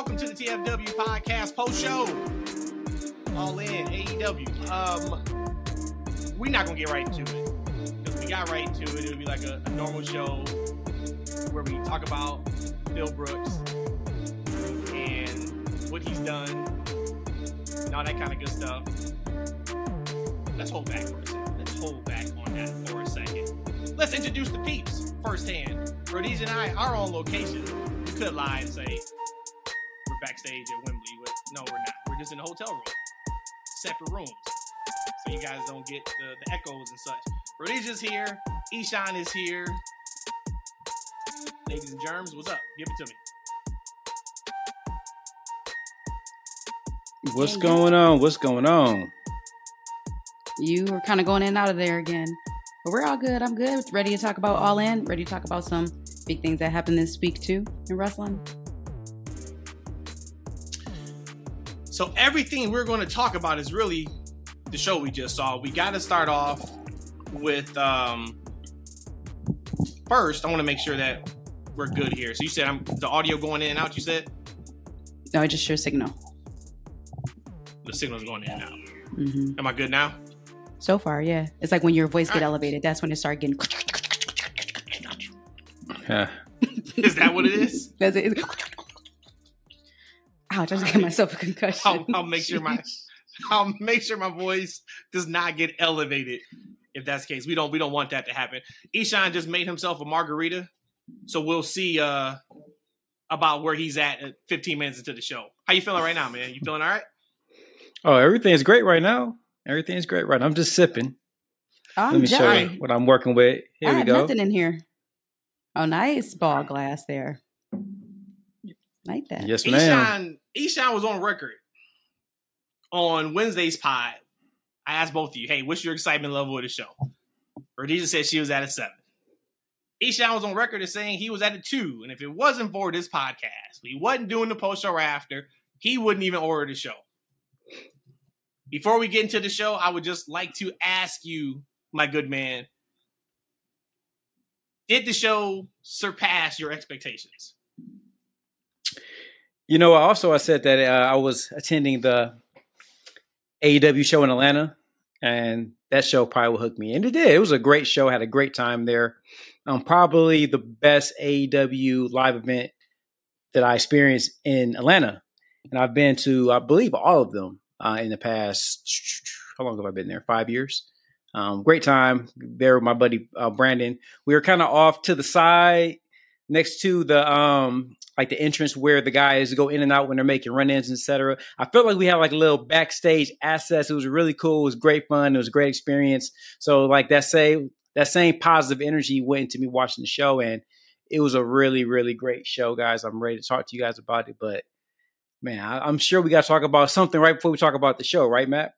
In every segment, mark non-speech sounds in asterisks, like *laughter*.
welcome to the TFW podcast post show. All in AEW. Um, we're not gonna get right into it because we got right into it. It would be like a, a normal show where we talk about Phil Brooks and what he's done and all that kind of good stuff. Let's hold back for a second. Let's hold back on that for a second. Let's introduce the peeps firsthand. Rhodesia and I are on location. We could lie and say backstage at Wembley, but no, we're not. We're just in a hotel room, separate rooms, so you guys don't get the, the echoes and such. Rhodesia's here. Eshaun is here. Ladies and germs, what's up? Give it to me. What's going on? What's going on? You were kind of going in and out of there again. But we're all good. I'm good. Ready to talk about All In. Ready to talk about some big things that happened this week, too, in wrestling. So everything we're going to talk about is really the show we just saw. We got to start off with um first. I want to make sure that we're good here. So you said I'm the audio going in and out. You said No, I just share signal. the signal's going in and out. hmm Am I good now? So far, yeah. It's like when your voice get Alright. elevated, that's when it start getting. Yeah. Is that what it is? *laughs* That's it. Ouch! I just gave myself a concussion. I'll, I'll make sure my *laughs* I'll make sure my voice does not get elevated. If that's the case, we don't we don't want that to happen. Eshaun just made himself a margarita, so we'll see uh about where he's at at 15 minutes into the show. How you feeling right now, man? You feeling all right? Oh, everything's great right now. Everything's great right now. I'm just sipping. I'm Let me show you what I'm working with. Here I we go. nothing in here. Oh, nice ball glass there. Like that. Yes, ma'am. Eshaun, Eshaun was on record on Wednesday's pod. I asked both of you, hey, what's your excitement level of the show? Rhodesia said she was at a seven. Eshaun was on record as saying he was at a two. And if it wasn't for this podcast, he wasn't doing the post show after, he wouldn't even order the show. Before we get into the show, I would just like to ask you, my good man, did the show surpass your expectations? You know, also I said that uh, I was attending the AEW show in Atlanta, and that show probably will hook me. And it did. It was a great show. I had a great time there. Um, probably the best AEW live event that I experienced in Atlanta. And I've been to, I believe, all of them uh, in the past. *tsk* How long have I been there? Five years. Um, great time there with my buddy uh, Brandon. We were kind of off to the side next to the um like the entrance where the guys go in and out when they're making run-ins, etc. I felt like we had like a little backstage access. It was really cool. It was great fun. It was a great experience. So like that same that same positive energy went into me watching the show, and it was a really really great show, guys. I'm ready to talk to you guys about it, but man, I, I'm sure we got to talk about something right before we talk about the show, right, Matt?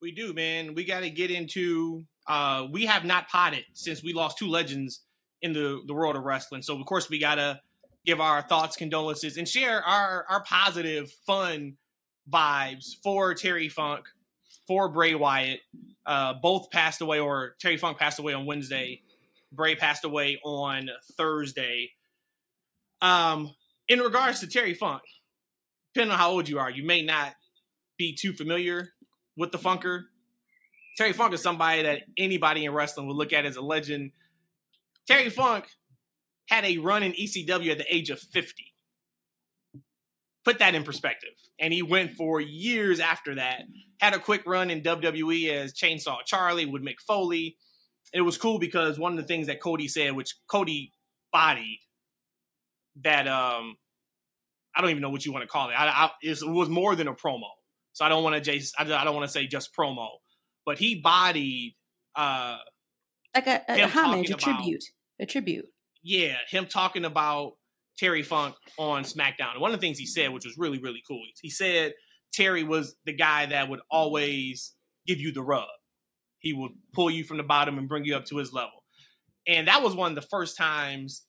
We do, man. We got to get into. Uh, we have not potted since we lost two legends in the the world of wrestling. So of course we gotta give our thoughts, condolences, and share our our positive, fun vibes for Terry Funk, for Bray Wyatt. Uh, both passed away, or Terry Funk passed away on Wednesday. Bray passed away on Thursday. Um, in regards to Terry Funk, depending on how old you are, you may not be too familiar with the Funker. Terry Funk is somebody that anybody in wrestling would look at as a legend. Terry Funk had a run in ECW at the age of 50. Put that in perspective. And he went for years after that. Had a quick run in WWE as Chainsaw Charlie with Mick Foley. It was cool because one of the things that Cody said, which Cody bodied, that um, I don't even know what you want to call it. I, I, it was more than a promo, so I don't want to I don't want to say just promo, but he bodied uh, Like a, a homage, a talking about- tribute. A tribute. yeah, him talking about Terry Funk on SmackDown. And one of the things he said, which was really, really cool, he said Terry was the guy that would always give you the rub. He would pull you from the bottom and bring you up to his level. And that was one of the first times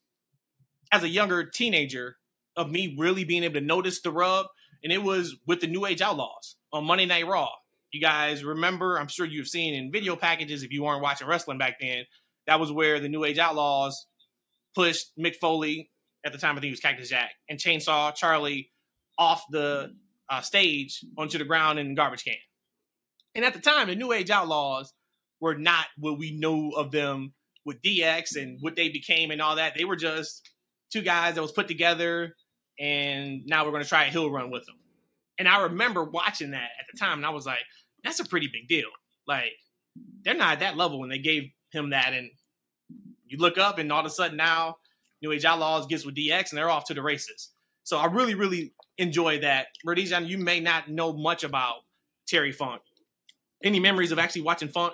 as a younger teenager of me really being able to notice the rub. And it was with the New Age Outlaws on Monday Night Raw. You guys remember, I'm sure you've seen in video packages if you weren't watching wrestling back then, that was where the New Age Outlaws pushed Mick Foley at the time. I think he was Cactus Jack and Chainsaw Charlie off the uh, stage onto the ground in garbage can. And at the time, the New Age Outlaws were not what we know of them with DX and what they became and all that. They were just two guys that was put together, and now we're going to try a hill run with them. And I remember watching that at the time, and I was like, that's a pretty big deal. Like, they're not at that level when they gave him that. And you look up, and all of a sudden now, New Age Outlaws gets with DX, and they're off to the races. So I really, really enjoy that. Rhodesia, you may not know much about Terry Funk. Any memories of actually watching Funk?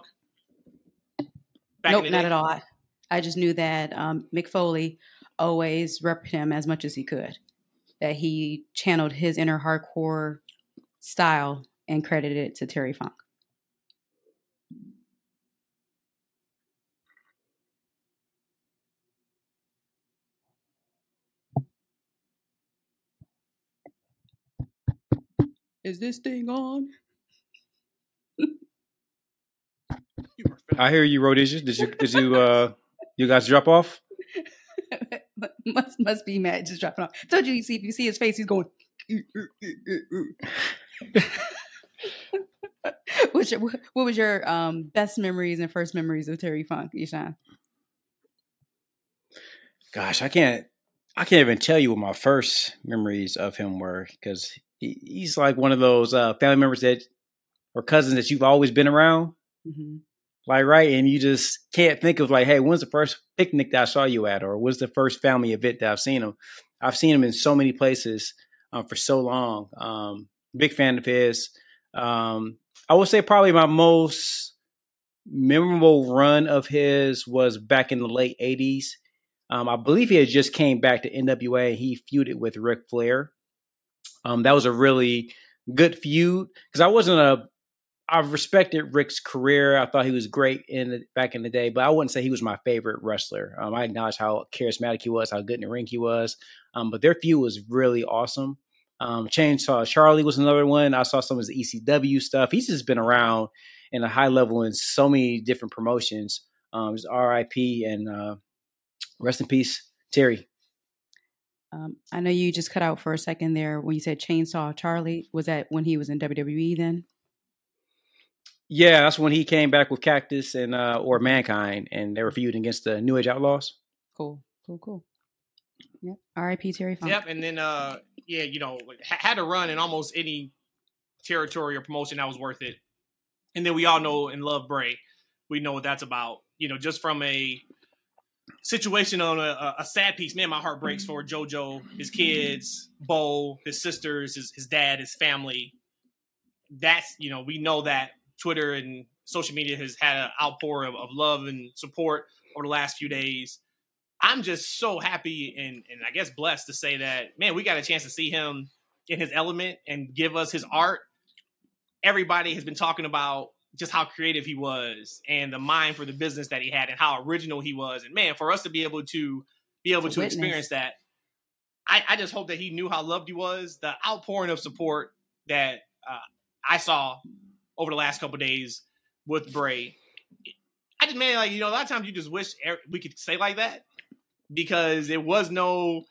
nope, not at all. I, I, just knew that um, Mick Foley always repped him as much as he could. That he channeled his inner hardcore style and credited it to Terry Funk. Is this thing on? I hear you, Rhodesia. Did you did you uh you guys drop off? *laughs* must must be Matt just dropping off. Told you, you see if you see his face, he's going. *laughs* Your, what was your um, best memories and first memories of Terry Funk, Eshaun? Gosh, I can't. I can't even tell you what my first memories of him were because he, he's like one of those uh, family members that or cousins that you've always been around. Mm-hmm. Like right, and you just can't think of like, hey, when's the first picnic that I saw you at, or when's the first family event that I've seen him? I've seen him in so many places um, for so long. Um, big fan of his. Um, I would say probably my most memorable run of his was back in the late '80s. Um, I believe he had just came back to NWA. And he feuded with Ric Flair. Um, that was a really good feud because I wasn't a. I respected Ric's career. I thought he was great in the, back in the day, but I wouldn't say he was my favorite wrestler. Um, I acknowledge how charismatic he was, how good in the ring he was. Um, but their feud was really awesome. Um, Chainsaw Charlie was another one. I saw some of his ECW stuff. He's just been around in a high level in so many different promotions. Um, just RIP and uh, rest in peace, Terry. Um, I know you just cut out for a second there when you said Chainsaw Charlie. Was that when he was in WWE then? Yeah, that's when he came back with Cactus and uh, or Mankind, and they were feuding against the New Age Outlaws. Cool, cool, cool. Yep. R.I.P. Terry Funk. Yep, and then uh, yeah, you know, had to run in almost any territory or promotion that was worth it. And then we all know and love Bray. We know what that's about. You know, just from a situation on a, a, sad piece. Man, my heart breaks for JoJo, his kids, Bo, his sisters, his, his dad, his family. That's you know we know that Twitter and social media has had an outpour of, of love and support over the last few days. I'm just so happy and and I guess blessed to say that man, we got a chance to see him in his element and give us his art. Everybody has been talking about just how creative he was and the mind for the business that he had and how original he was. And man, for us to be able to be able to, experience that, I, I, just hope that he knew how loved he was. The outpouring of support that uh, I saw over the last couple days with Bray, I just man, like you know, a lot of times you just wish we could say like that because it was no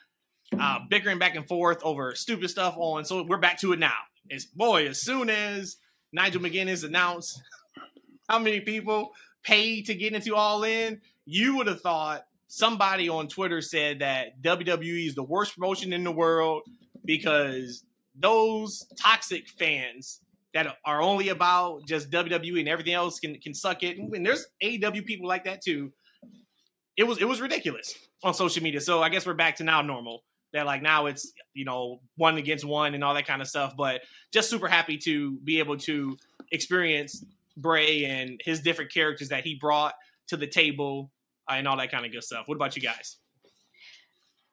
uh, bickering back and forth over stupid stuff on. So we're back to it now. It's boy, as soon as Nigel McGuinness announced *laughs* how many people paid to get into All In, you would have thought somebody on Twitter said that WWE is the worst promotion in the world because those toxic fans that are only about just WWE and everything else can can suck it. And there's AW people like that too. It was it was ridiculous on social media. So I guess we're back to now normal. That like now it's you know one against one and all that kind of stuff. But just super happy to be able to experience Bray and his different characters that he brought to the table uh, and all that kind of good stuff. What about you guys?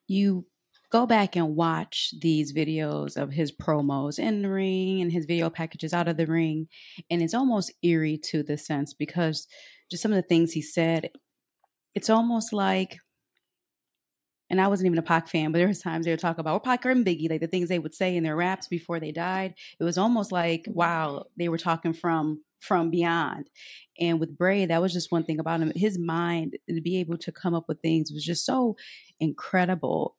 You go back and watch these videos of his promos in the ring and his video packages out of the ring, and it's almost eerie to the sense because just some of the things he said, it's almost like and I wasn't even a Pac fan, but there was times they would talk about or Pac and Biggie, like the things they would say in their raps before they died. It was almost like, mm-hmm. wow, they were talking from from beyond. And with Bray, that was just one thing about him. His mind to be able to come up with things was just so incredible.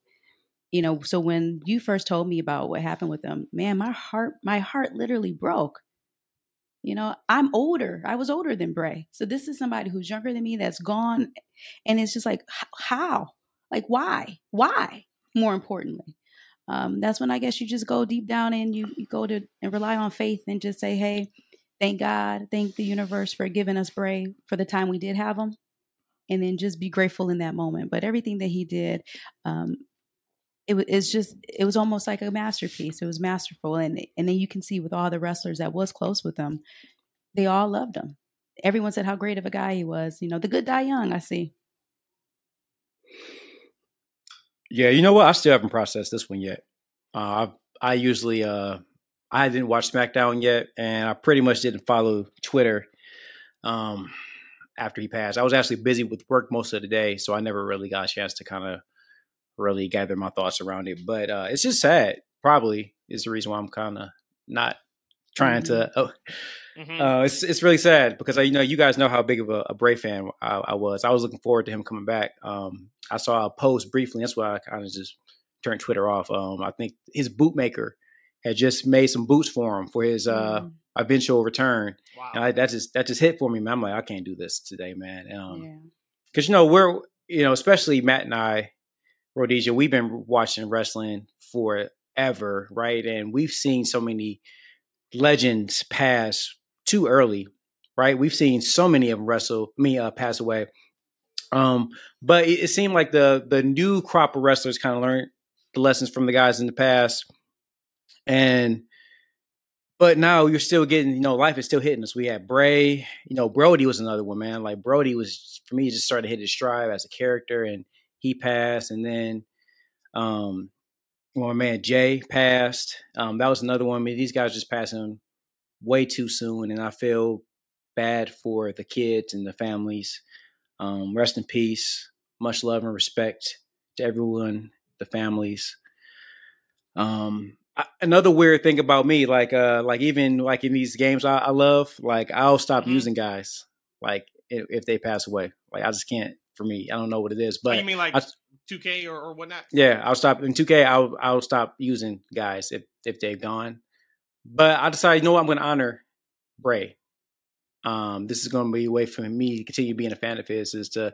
you know, so when you first told me about what happened with them, man, my heart, my heart literally broke. You know, I'm older. I was older than Bray. So this is somebody who's younger than me that's gone. And it's just like, how? Like, why? Why? More importantly. Um, that's when I guess you just go deep down and you, you go to and rely on faith and just say, hey, thank God, thank the universe for giving us Bray for the time we did have him. And then just be grateful in that moment. But everything that he did, um, it was just it was almost like a masterpiece. It was masterful, and and then you can see with all the wrestlers that was close with him, they all loved him. Everyone said how great of a guy he was. You know, the good die young. I see. Yeah, you know what? I still haven't processed this one yet. Uh, I I usually uh I didn't watch SmackDown yet, and I pretty much didn't follow Twitter. Um, after he passed, I was actually busy with work most of the day, so I never really got a chance to kind of really gather my thoughts around it. But uh, it's just sad. Probably is the reason why I'm kind of not trying mm-hmm. to. Oh, mm-hmm. uh, it's it's really sad because I, you know you guys know how big of a, a Bray fan I, I, was. I was looking forward to him coming back. Um, I saw a post briefly. That's why I kind of just turned Twitter off. Um, I think his bootmaker had just made some boots for him for his uh, mm. eventual return. Wow. And I, that just that just hit for me, man. I'm like, I can't do this today, man. Um, yeah. Because you know we're you know especially Matt and I Rhodesia, we've been watching wrestling forever, right? And we've seen so many legends pass too early, right? We've seen so many of them wrestle, me uh, pass away. Um, but it, it seemed like the the new crop of wrestlers kind of learned the lessons from the guys in the past, and but now you're still getting, you know, life is still hitting us. We had Bray, you know, Brody was another one, man. Like Brody was for me, just started to hit his stride as a character, and he passed, and then um, well, my man Jay passed. Um, that was another one. I mean, these guys just passing way too soon, and I feel bad for the kids and the families. Um, rest in peace. Much love and respect to everyone, the families. Um, I, another weird thing about me, like, uh, like even like in these games I, I love, like I'll stop mm-hmm. using guys, like if, if, they pass away. Like I just can't for me. I don't know what it is, but oh, you mean like two K or, or whatnot? Yeah, I'll stop in two K. I'll I'll stop using guys if if they've gone. But I decided, you know what, I'm going to honor Bray. Um, this is going to be a way for me to continue being a fan of his is to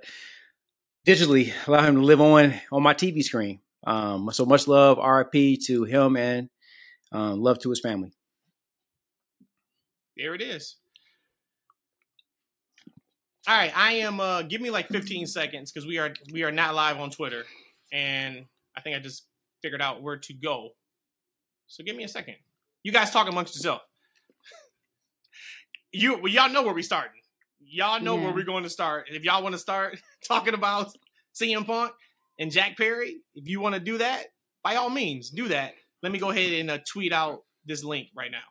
digitally allow him to live on on my TV screen. Um, so much love, RIP to him, and um, love to his family. There it is. All right, I am. Uh, give me like 15 seconds because we are we are not live on Twitter, and I think I just figured out where to go. So give me a second. You guys talk amongst yourself. *laughs* you well, y'all know where we starting. Y'all know yeah. where we're going to start. If y'all want to start *laughs* talking about CM Punk and Jack Perry, if you want to do that, by all means, do that. Let me go ahead and uh, tweet out this link right now.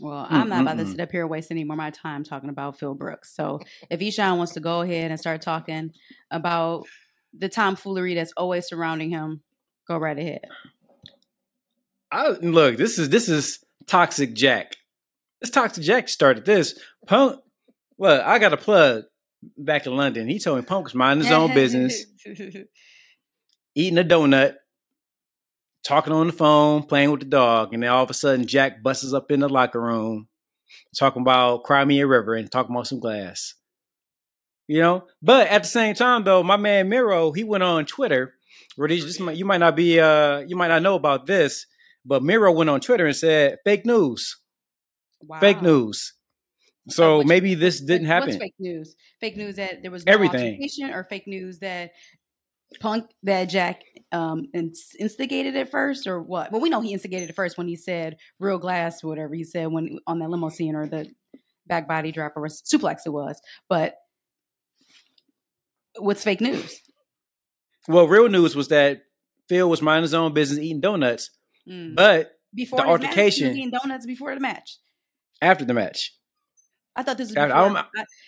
Well, I'm not about to sit up here wasting any more of my time talking about Phil Brooks. So if Eshaun wants to go ahead and start talking about the tomfoolery that's always surrounding him, go right ahead. I look, this is this is Toxic Jack. This Toxic Jack started this. Punk well, I got a plug back in London. He told me Punk was minding his own business, *laughs* eating a donut, talking on the phone, playing with the dog, and then all of a sudden Jack busts up in the locker room talking about Cry Me a River and talking about some glass. You know, but at the same time though, my man Miro, he went on Twitter. Where these, you might not be, uh, you might not know about this, but Miro went on Twitter and said fake news, wow. fake news. So maybe this didn't happen. What's fake news? Fake news that there was no everything, or fake news that Punk that Jack um instigated it first or what? Well, we know he instigated it first when he said real glass, whatever he said when on that limo scene or the back body drop or suplex it was. But what's fake news? Well, real news was that Phil was minding his own business eating donuts, mm. but before the altercation match, eating donuts before the match. After the match. I thought this was before, I,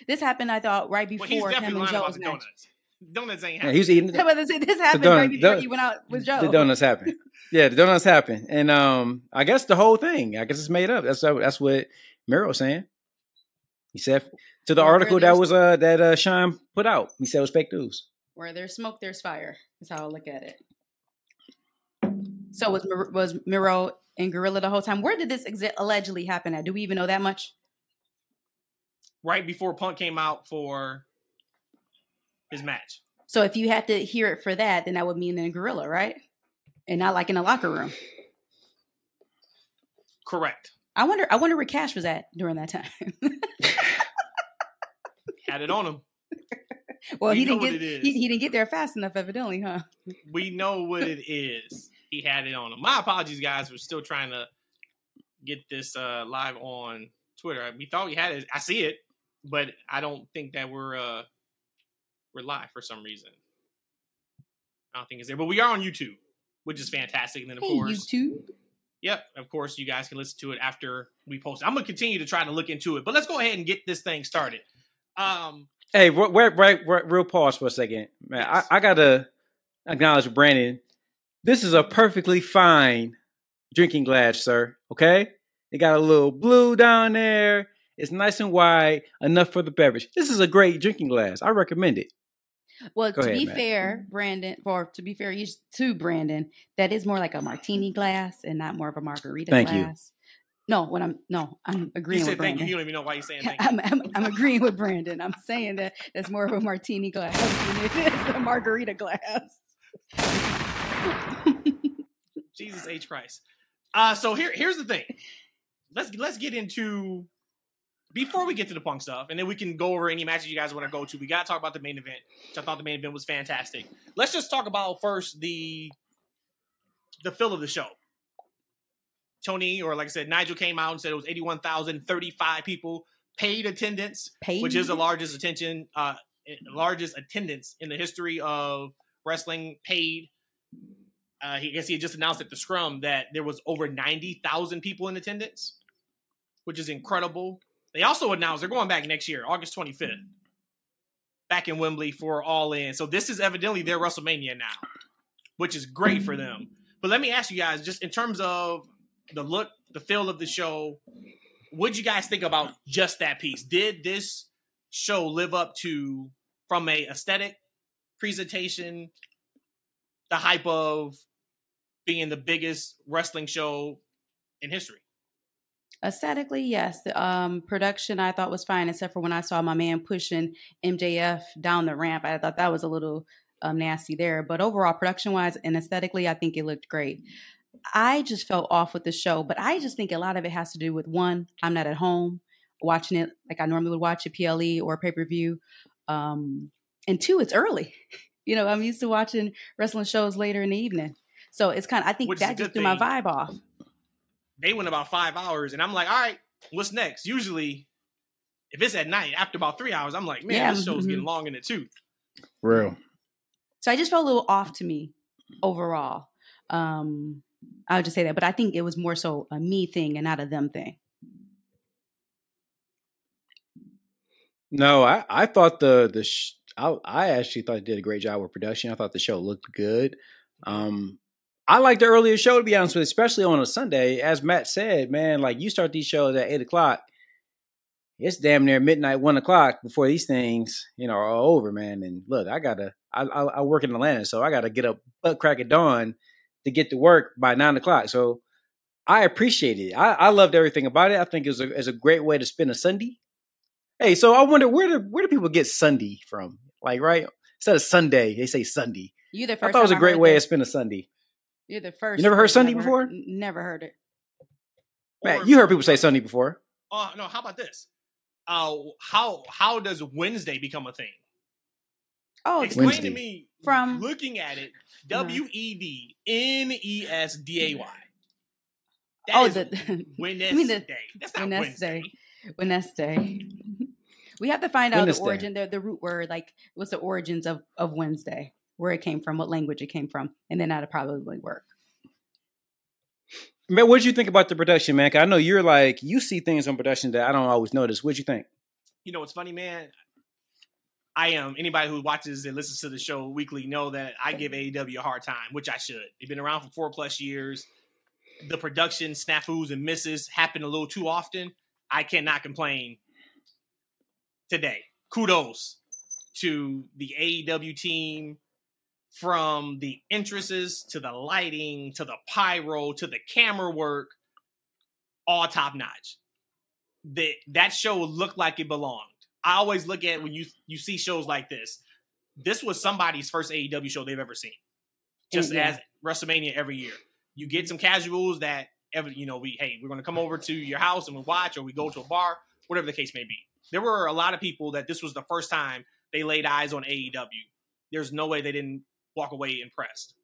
this happened. I thought right before well, him and Joe's match. Donuts. Donuts ain't happening. Yeah, he was eating. The, this happened donut, right before he went out with Joe. The donuts happened. yeah, the donuts happened, and um, I guess the whole thing. I guess it's made up. That's that's what Miro was saying. He said to the well, article that was uh that uh Shine put out. He said it was fake news. Where there's smoke, there's fire. That's how I look at it. So was Mir- was Miro and Gorilla the whole time? Where did this exa- allegedly happen at? Do we even know that much? Right before Punk came out for his match. So if you had to hear it for that, then that would mean in a Gorilla, right? And not like in a locker room. Correct. I wonder. I wonder where Cash was at during that time. *laughs* Had it on him. *laughs* well, We he didn't get he, he didn't get there fast enough, evidently, huh? We know what it is. He had it on him. My apologies, guys. We're still trying to get this uh, live on Twitter. We thought we had it. I see it, but I don't think that we're uh, we're live for some reason. I don't think it's there, but we are on YouTube, which is fantastic. And then of Hey, course, YouTube. Yep, of course, you guys can listen to it after we post. I'm gonna continue to try to look into it, but let's go ahead and get this thing started. Um, Hey, wait, wait, wait, wait, real pause for a second, man. Yes. I, I gotta acknowledge Brandon. This is a perfectly fine drinking glass, sir. Okay, it got a little blue down there. It's nice and wide, enough for the beverage. This is a great drinking glass. I recommend it. Well, Go to ahead, be Matt. fair, Brandon, or to be fair you- to Brandon, that is more like a martini glass and not more of a margarita Thank you. glass. No, when I'm no, I'm he agreeing said with thank you. Brandon. You don't even know why he's saying *laughs* thank you. I'm, I'm, I'm agreeing with Brandon. I'm saying that that's more of a martini glass than it is a margarita glass. Jesus H Christ. Uh, so here, here's the thing. Let's let's get into before we get to the punk stuff, and then we can go over any matches you guys want to go to. We got to talk about the main event, which I thought the main event was fantastic. Let's just talk about first the the fill of the show. Tony, or like I said, Nigel came out and said it was 81,035 people paid attendance, Paid? which is the largest attention, uh, largest attendance in the history of wrestling paid. Uh, he I guess he had just announced at the scrum that there was over 90,000 people in attendance, which is incredible. They also announced they're going back next year, August 25th, mm. back in Wembley for All In. So this is evidently their WrestleMania now, which is great for them. But let me ask you guys, just in terms of the look, the feel of the show, what'd you guys think about just that piece? Did this show live up to from a aesthetic presentation, the hype of being the biggest wrestling show in history? Aesthetically, yes. The um, production I thought was fine, except for when I saw my man pushing MJF down the ramp. I thought that was a little um, nasty there. But overall, production wise and aesthetically, I think it looked great. I just felt off with the show, but I just think a lot of it has to do with one, I'm not at home watching it like I normally would watch a PLE or a pay per view. Um, and two, it's early. *laughs* You know, I'm used to watching wrestling shows later in the evening. So it's kind of, I think Which that just threw my vibe off. They went about five hours, and I'm like, all right, what's next? Usually, if it's at night, after about three hours, I'm like, man, Yeah, this show's mhm. getting long in the tooth. Real. So I just felt a little off to me overall. Um, I would just say that, but I think it was more so a me thing and not a them thing. No, I, I thought the the sh- I, I actually thought it did a great job with production. I thought the show looked good. Um, I like the earlier show to be honest with, you, especially on a Sunday. As Matt said, man, like you start these shows at eight o'clock. It's damn near midnight, one o'clock before these things, you know, are over, man. And look, I gotta, I, I, I work in Atlanta, so I gotta get up butt crack at dawn to get to work by nine o'clock. So I appreciate it. I, I loved everything about it. I think it was a, it's a great way to spend a Sunday. Hey, so I wonder where do where do people get Sunday from? Like, right? Instead of Sunday, they say Sunday. You the first. I thought it was a great way to spend a Sunday. You're the first. You never heard Sunday ever before? Never heard it. Matt, you heard people say Sunday before. Oh no, how about this? Uh, how how does Wednesday become a thing? Oh, Explain Wednesday. to me From- looking at it. Uh-huh. W e d n e s d a y. oh, That is the Wednesday. *laughs* mean the- That's not Wednesday. Wednesday. Wednesday. *laughs* we have to find out the origin, the the root word, like what's the origins of of Wednesday, where it came from, what language it came from, and then that'd probably work. Man, what did you think about the production, man? I know you're like you see things on production that I don't always notice. What'd you think? You know what's funny, man? I am anybody who watches and listens to the show weekly know that I give AEW a hard time, which I should. They've been around for four plus years. The production snafus and misses happen a little too often. I cannot complain today. Kudos to the AEW team from the entrances to the lighting to the pyro to the camera work, all top notch. That that show looked like it belonged. I always look at when you you see shows like this. This was somebody's first AEW show they've ever seen. Mm, Just Yeah. as WrestleMania every year. You get some casuals that ever you know we hey we're going to come over to your house and we watch or we go to a bar whatever the case may be. There were a lot of people that this was the first time they laid eyes on AEW. There's no way they didn't walk away impressed.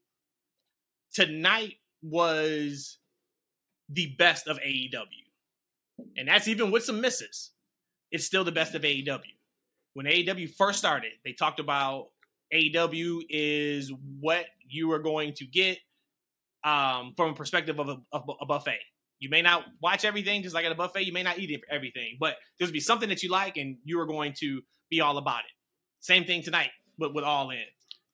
Tonight was the best of AEW. And that's even with some misses. It's still the best of AEW. When AEW first started, they talked about AEW is what you are going to get um, from a perspective of a, of a buffet. You may not watch everything just like at a buffet. You may not eat everything, but there's be something that you like, and you are going to be all about it. Same thing tonight, but with All In.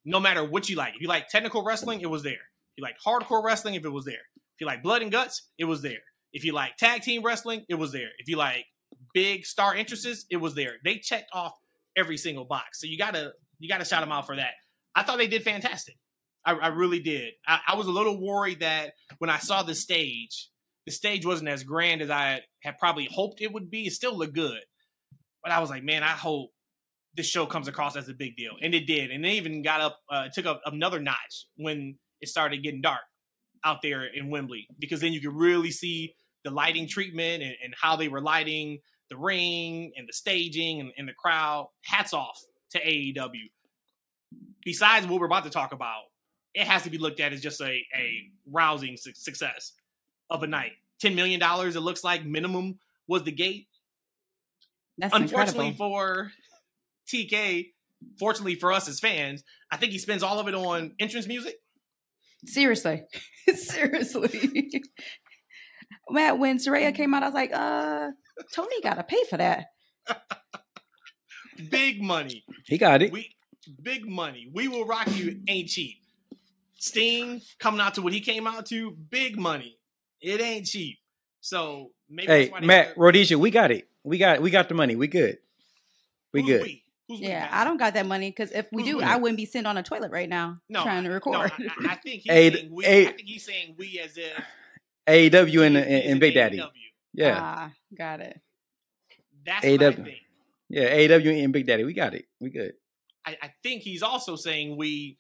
No matter what you like. If you like technical wrestling, it was there. If you like hardcore wrestling, if it was there. If you like blood and guts, it was there. If you like tag team wrestling, it was there. If you like big star entrances, it was there. They checked off every single box. So you gotta you gotta shout them out for that. I thought they did fantastic. I, I really did. I, I was a little worried that when I saw the stage, the stage wasn't as grand as I had probably hoped it would be. It still looked good, but I was like, man, I hope this show comes across as a big deal, and it did. And they even got up, uh, took up another notch when it started getting dark out there in Wembley, because then you could really see the lighting treatment and, and how they were lighting the ring and the staging and, and the crowd. Hats off to AEW. Besides what we're about to talk about, it has to be looked at as just a, a rousing su- success of a night. $10 million, it looks like minimum was the gate. That's Unfortunately incredible. for TK, fortunately for us as fans, I think he spends all of it on entrance music. Seriously. *laughs* Seriously. *laughs* Matt, when Saraya came out, I was like, uh, Tony gotta pay for that. *laughs* Big money. He got it. We big money. We will rock you ain't cheap. Sting coming out to what he came out to, big money. It ain't cheap. So maybe Hey, that's why Matt, said- Rhodesia, we got it. We got we got the money. We good. We Who's good. we? Who's Yeah, I don't got that money because if we Who's do, we? I wouldn't be sitting on a toilet right now No, trying to No, record. I, I think he's A- saying we. A- I think he's saying we as if AEW and, and, and in Big Daddy. AEW. Yeah. Ah, got it. That's what I AEW. Yeah, AEW and Big Daddy. We got it. We good. I, I think he's also saying we,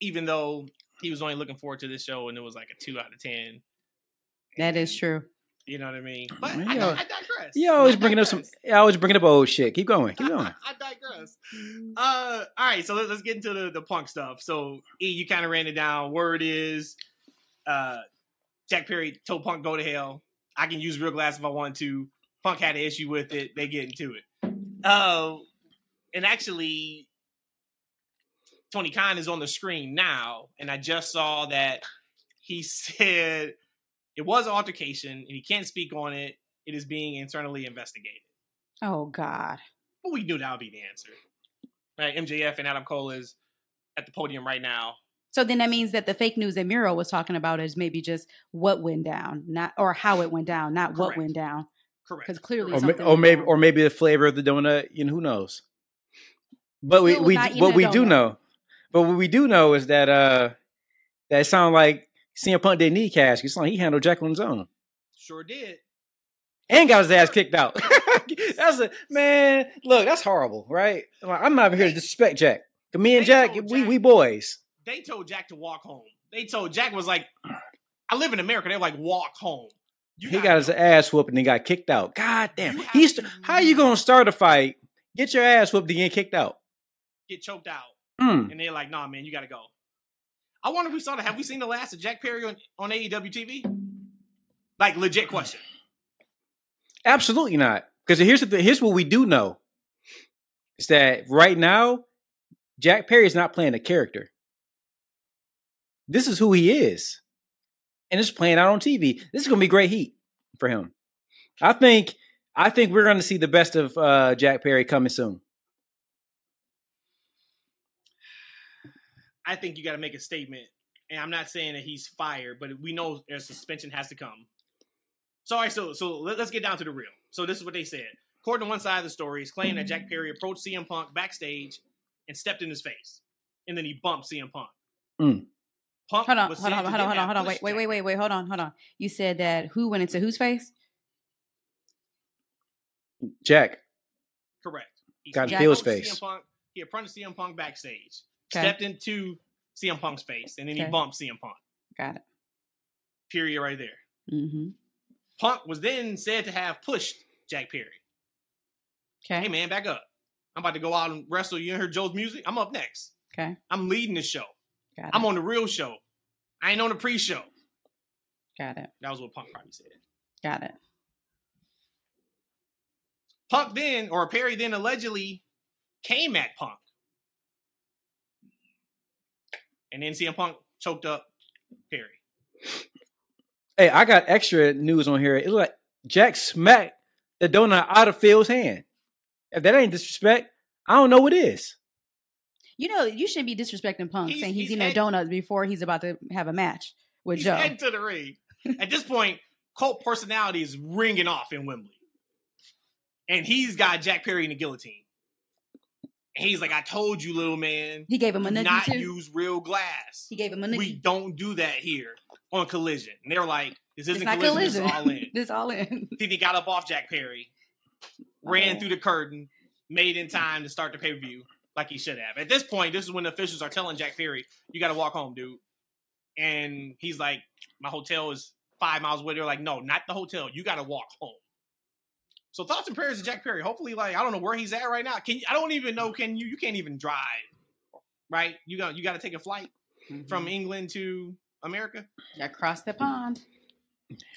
even though he was only looking forward to this show and it was like a two out of ten. That is true. You know what I mean? But Man, I, I, know- digress. You always I bringing up some you always bringing up old shit. Keep going. Keep *laughs* going. I digress. Uh, all right, so let, us get into the, the punk stuff. So, E, you kind of ran it down. Word is, uh, Jack Perry told Punk go to hell. I can use real glass if I want to. Punk had an issue with it. They get into it. Uh, and actually, Tony Khan is on the screen now, and I just saw that he *laughs* said it was altercation, and he can't speak on it. It is being internally investigated. Oh God. But we knew that would be the answer. Right? MJF and Adam Cole is at the podium right now. So then that means that the fake news that Miro was talking about is maybe just what went down, not or how it went down, not what went down. Correct. Because clearly Or, something or maybe wrong. or maybe the flavor of the donut. You know who knows. But we Still we what a we do know, but what we do know is that uh that sound like CM Punk did knee cash. It's like he handled Jack on his own Sure did. and got his ass kicked out. *laughs* that's a man. Look, that's horrible, right? Like, I'm not even here to disrespect Jack. Me and They Jack, we we boys. They told Jack to walk home. They told Jack was like, I live in America. They're like, walk home. You he gotta his ass whooped and he got kicked out. God damn. You He's to how you gonna start a fight? Get your ass whooped and get kicked out. get choked out. Hmm. And they're like, nah, man, you gotta go. I wonder if we saw that. Have we seen the last of Jack Perry on, on AEW TV? Like legit question. Absolutely not. Because here's the here's what we do know. Is that right now, Jack Perry is not playing a character. This is who he is. And it's playing out on TV. This is gonna be great heat for him. I think I think we're gonna see the best of uh, Jack Perry coming soon. I think you got to make a statement. And I'm not saying that he's fired, but we know a suspension has to come. So, all right, so so let, us get down to the real. So this is what they said. According to one side of the story, is claiming that Jack Perry approached CM Punk backstage and stepped in his face. and then he bumped CM Punk. Mm. Punk Hold on, was hold on, hold on, hold on, have hold on. Wait, wait, wait, wait, wait. Hold on, hold on. You said that who went into whose face? Jack. Correct. He Got in he Phil's face. CM Punk, he approached CM Punk backstage, Okay. stepped into CM Punk's face, and then he bumped CM Punk. Got it. Period. Right there. Mm-hmm. Punk was then said to have pushed Jack Perry. Okay. Hey man, back up. I'm about to go out and wrestle. You heard Joe's music? I'm up next. Okay. I'm leading the show. Got it. I'm on the real show. I ain't on the pre-show. Got it. That was what Punk probably said. Got it. Punk then, or Perry then allegedly came at Punk. And then CM Punk choked up Perry. Hey, I got extra news on here. It look like Jack smacked the donut out of Phil's hand. If that ain't disrespect, I don't know what is. You know, you shouldn't be disrespecting Punk, He's- saying he's, he's eating a head- donut before he's about to have a match with He's Joe. heading to the ring. At this point, cult personality is ringing off in Wembley. And he's got Jack Perry in the guillotine. And he's like, I told you, little man, He gave him a noogie not too. use real glass. he gave him a noogie. We don't do that here on collision. And they're like, this isn't collision, collision. *laughs* this is all in. this all in. then he got up off Jack Perry, ran Oh. through the curtain, made in time to start the pay per view like he should have. At this point, this is when the officials are telling Jack Perry, "You got to walk home, dude." And he's like, "My hotel is five miles away." They're like, "No, not the hotel. You got to walk home." So thoughts and prayers to Jack Perry. Hopefully, like I don't know where he's at right now. Can I don't even know. Can you? You can't even drive, right? You got you got to take a flight from mm-hmm. England to America. across the pond.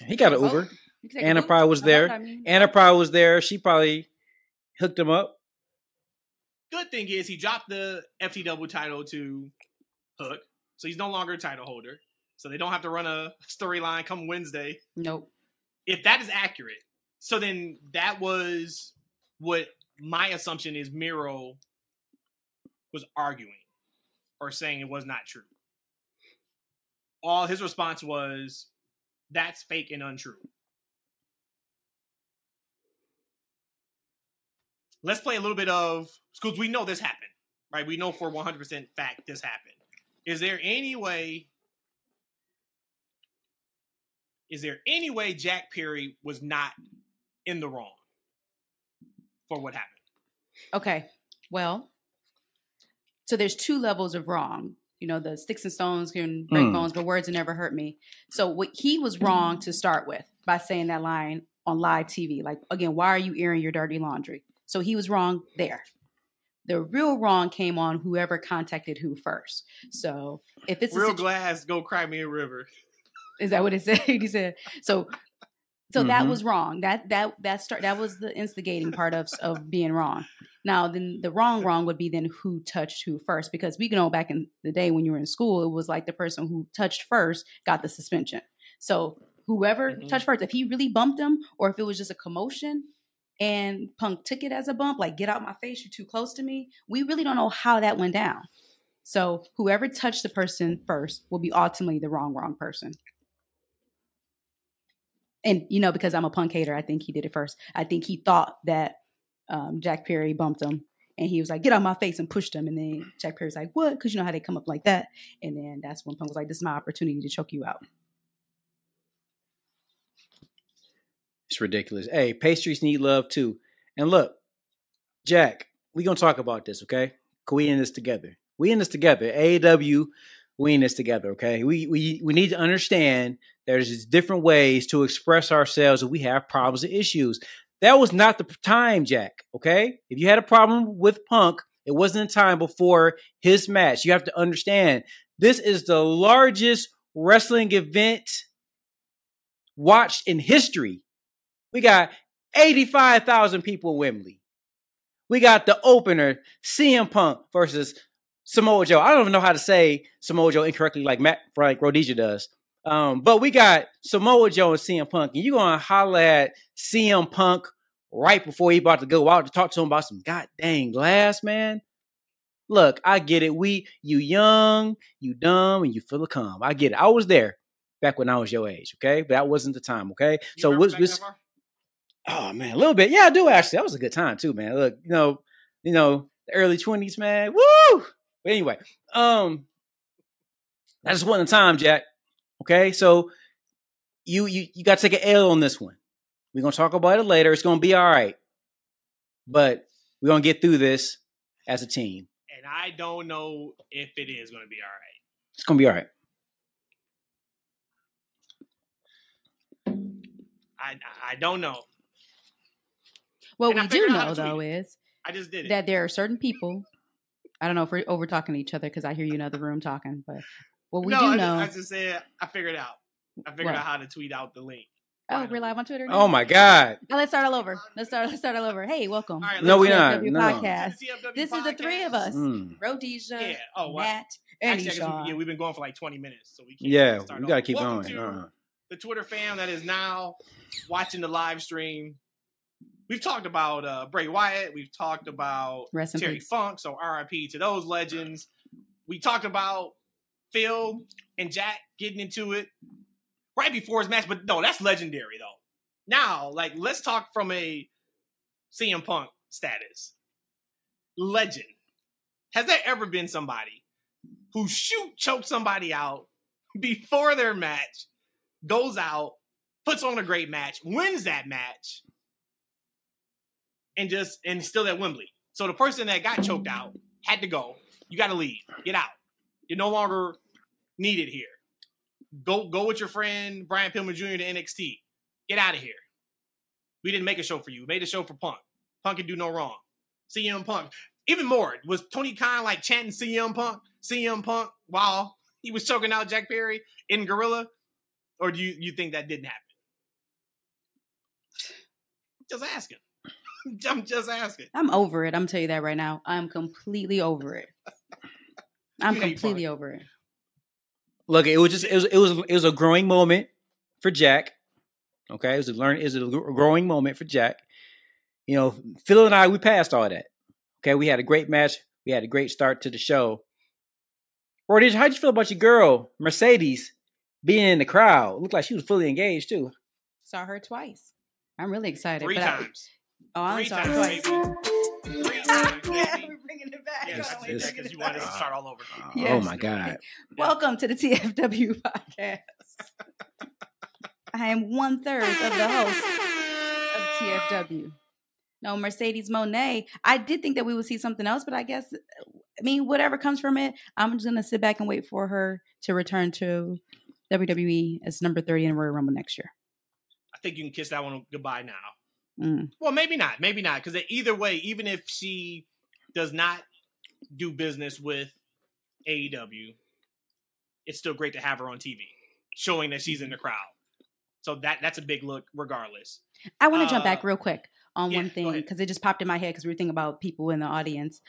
He got an Oh, Uber. You can Anna boat. probably was there. I mean. Anna probably was there. She probably hooked him up. good thing is he dropped the FTW title to Hook, so he's no longer a title holder. So they don't have to run a storyline come Wednesday. Nope. If that is accurate, so then that was what my assumption is. Miro was arguing or saying it was not true. All his response was, "That's fake and untrue." Let's play a little bit of because we know this happened, right? We know for 100% fact this happened. Is there any way? Is there any way Jack Perry was not in the wrong for what happened? Okay. Well, so there's two levels of wrong. You know, the sticks and stones can break Hmm. bones, but words will never hurt me. So what he was wrong to start with by saying that line on live TV. Like again, why are you airing your dirty laundry? So he was wrong there. The real wrong came on whoever contacted who first. So if it's a Real situ- glass, go cry me a river. is that what it *laughs* said? he said. So so that Mhm. was wrong. That that that start that was the instigating part of of being wrong. Now then the wrong wrong would be then who touched who first because we know back in the day when you were in school it was like the person who touched first got the suspension. So whoever Mhm. touched first if he really bumped them or if it was just a commotion and Punk took it as a bump like get out my face you're too close to me, we really don't know how that went down. So whoever touched the person first will be ultimately the wrong wrong person. And you know, because I'm a punk hater, I think he did it first. I think he thought that um, Jack Perry bumped him, and he was like, "Get out my face!" and pushed him. And then Jack Perry's like, "What?" Because you know how they come up like that. And then that's when Punk was like, "This is my opportunity to choke you out." It's ridiculous. Hey, pastries need love too. And look, Jack, we gonna talk about this, okay? Can we in this together? We in this together. AEW, we in this together, okay? We we we need to understand there's different ways to express ourselves if we have problems and issues. That was not the time, Jack. Okay, if you had a problem with Punk, it wasn't the time before his match. You have to understand this is the largest wrestling event watched in history. We got 85,000 people in Wembley. We got the opener, CM Punk versus Samoa Joe. I don't even know how to say Samoa Joe incorrectly like Matt Frank Rhodesia does. Um, but we got Samoa Joe and CM Punk, and you're gonna holler at CM Punk right before he about to go out to talk to him about some goddamn glass, man. Look, I get it. We you young, you dumb, and you full of cum. I get it. I was there back when I was your age, okay? But that wasn't the time, okay? You so what's what's? Oh man, a little bit. Yeah, I do actually. That was a good time too, man. Look, you know, you know, the early twenties, man. Woo! But anyway, um, that's just one time, Jack. Okay, so you you you got to take an L on this one. We're gonna talk about it later. It's gonna be all right, but we're gonna get through this as a team. And I don't know if it is going to be all right. It's gonna be all right. I I don't know. What And we do figured out how know though is I just did it. that there are certain people. I don't know if we're over talking to each other because I hear you in the room talking, but what we no, do I, know. Just, I just said I figured out. I figured What? out how to tweet out the link. oh, we're live on Twitter. Now? Oh my God! Now let's start all over. Let's start. Let's start all over. Hey, welcome. All right, No, we go. not. TFW No. podcast. To the TFW This is the three of us. Mm. Rhodesia, Yeah. Oh, wow. Matt, and Actually, I guess Eshaun. we, yeah, we've been going for like 20 minutes, so we can't Yeah, start we gotta off. keep Welcome going. to Uh, the Twitter fam that is now watching the live stream. We've talked about uh, Bray Wyatt. We've talked about Rest Terry peace. Funk. So RIP to those legends. We talked about Phil and Jack getting into it right before his match, but no, that's legendary though. Now, like, let's talk from a CM Punk status. Legend. Has there ever been somebody who shoot choked somebody out *laughs* before their match, goes out, puts on a great match, wins that match, and just and still at Wembley. So the person that got choked out had to go. You got to leave. Get out. You're no longer needed here. Go go with your friend Brian Pillman Jr. to NXT. Get out of here. We didn't make a show for you. We made a show for Punk. Punk can do no wrong. CM Punk. Even more, was Tony Khan like chanting CM Punk, CM Punk while he was choking out Jack Perry in Gorilla? Or do you, you think that didn't happen? Just asking. *laughs* I'm just asking. I'm over it. I'm telling you that right now. I'm completely over it. I'm completely over it. Look, it was just it was it was it was a growing moment for Jack. Okay, it was a learn. It was a growing moment for Jack. You know, Phil and I we passed all that. Okay, we had a great match. We had a great start to the show. Or how'd you feel about your girl Mercedes being in the crowd? Looked like she was fully engaged too. Saw her twice. I'm really excited. Three but I- times. oh, I only Three saw her times, twice. baby. Three times, Yes, Hold this- because you wanted back. to start all over. Oh Yes. my god! *laughs* Welcome to the TFW podcast. I am one third of the host of TFW. No, Mercedes Monet. I did think that we would see something else, but I guess, I mean, whatever comes from it, I'm just going to sit back and wait for her to return to WWE as number 30 in the Royal Rumble next year. I think you can kiss that one goodbye now. Mm. Well, maybe not. Maybe not. Because either way, even if she does not do business with AEW, it's still great to have her on TV, showing that she's in the crowd. So that that's a big look, regardless. I want to jump Uh, back real quick on yeah, one thing because it just popped in my head because we were thinking about people in the audience,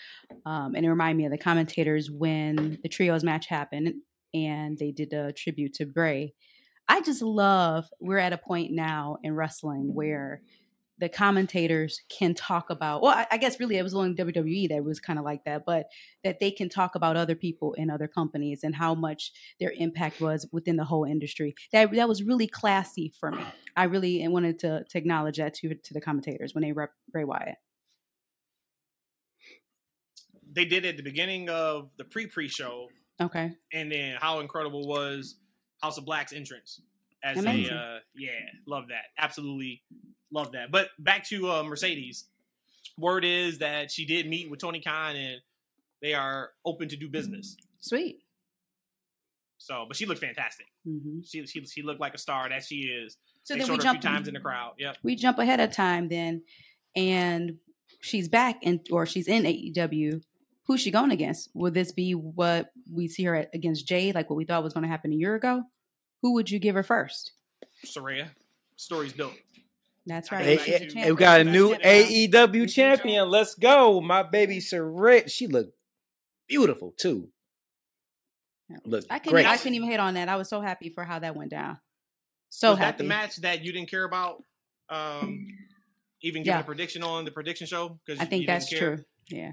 um, and it reminded me of the commentators when the trios match happened and they did a tribute to Bray. I just love we're at a point now in wrestling where the commentators can talk about. Well, I, I guess really it was only WWE that was kind of like that, but that they can talk about other people in other companies and how much their impact was within the whole industry. That that was really classy for me. I really wanted to to acknowledge that to to the commentators when they rep Bray Wyatt. They did it at the beginning of the pre-pre show, Okay, and then how incredible was House of Black's entrance as Amazing. a uh, yeah, love that, absolutely love that. But back to uh, Mercedes. Word is that she did meet with Tony Khan, and they are open to do business. sweet. So, but she looked fantastic. hmm She she, she looked like a star that she is. So they then we jump times in the crowd. Yep. we jump ahead of time then, and she's back in or she's in AEW. Who's she going against? Will this be what we see her at, against Jade, like what we thought was going to happen a year ago? Who would you give her first? Saraya. Story's built. That's right. Hey, think she's back the hey, to- hey, we got a new AEW Missy champion. Let's go, my baby Saret. She looked beautiful too. Yeah. Look I couldn't. great. I couldn't even hit on that. I was so happy for how that went down. So was that happy. the match that you didn't care about? Um, even giving Yeah. a prediction on the prediction show because I think that's true. Yeah.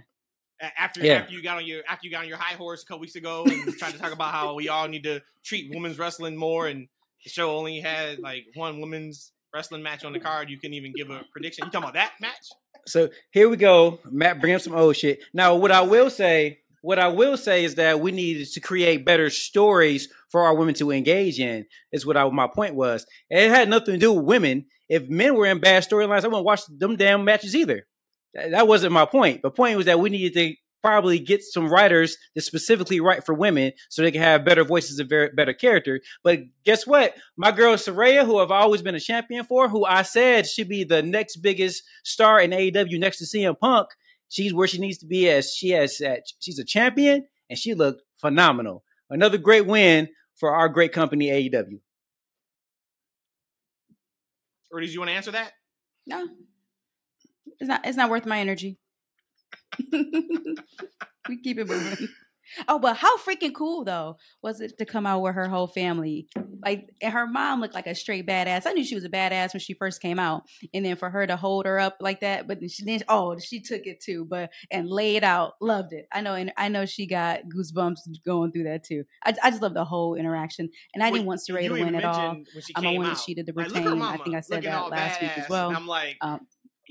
After Yeah. after you got on your after you got on your high horse a couple weeks ago and tried to talk about how we all need to treat women's wrestling more, and the show only had like one women's wrestling match on the card. You couldn't even give a prediction. You talking about that match? So here we go. Matt bring up some old shit. Now, what I will say, what I will say is that we needed to create better stories for our women to engage in. Is what I, my point was. And it had nothing to do with women. If men were in bad storylines, I wouldn't watch them damn matches either. That, that wasn't my point. The point was that we needed to probably get some writers that specifically write for women so they can have better voices and very, better character. But guess what? My girl Saraya, who I've always been a champion for, who I said should be the next biggest star in AEW next to CM Punk, she's where she needs to be as she has she's a champion and she looked phenomenal. Another great win for our great company AEW. Or did you want to answer that? No. It's not it's not worth my energy. *laughs* we keep it moving. Oh, but how freaking cool though was it to come out with her whole family? Like, and her mom looked like a straight badass. I knew she was a badass when she first came out, and then for her to hold her up like that, but she then oh, she took it too, but and laid out, loved it. I know, and I know she got goosebumps going through that too. I, I just love the whole interaction, and I didn't want Saraya to win at all. I'm a woman she did the retain. Like, I think I said that last week as well. I'm like, um,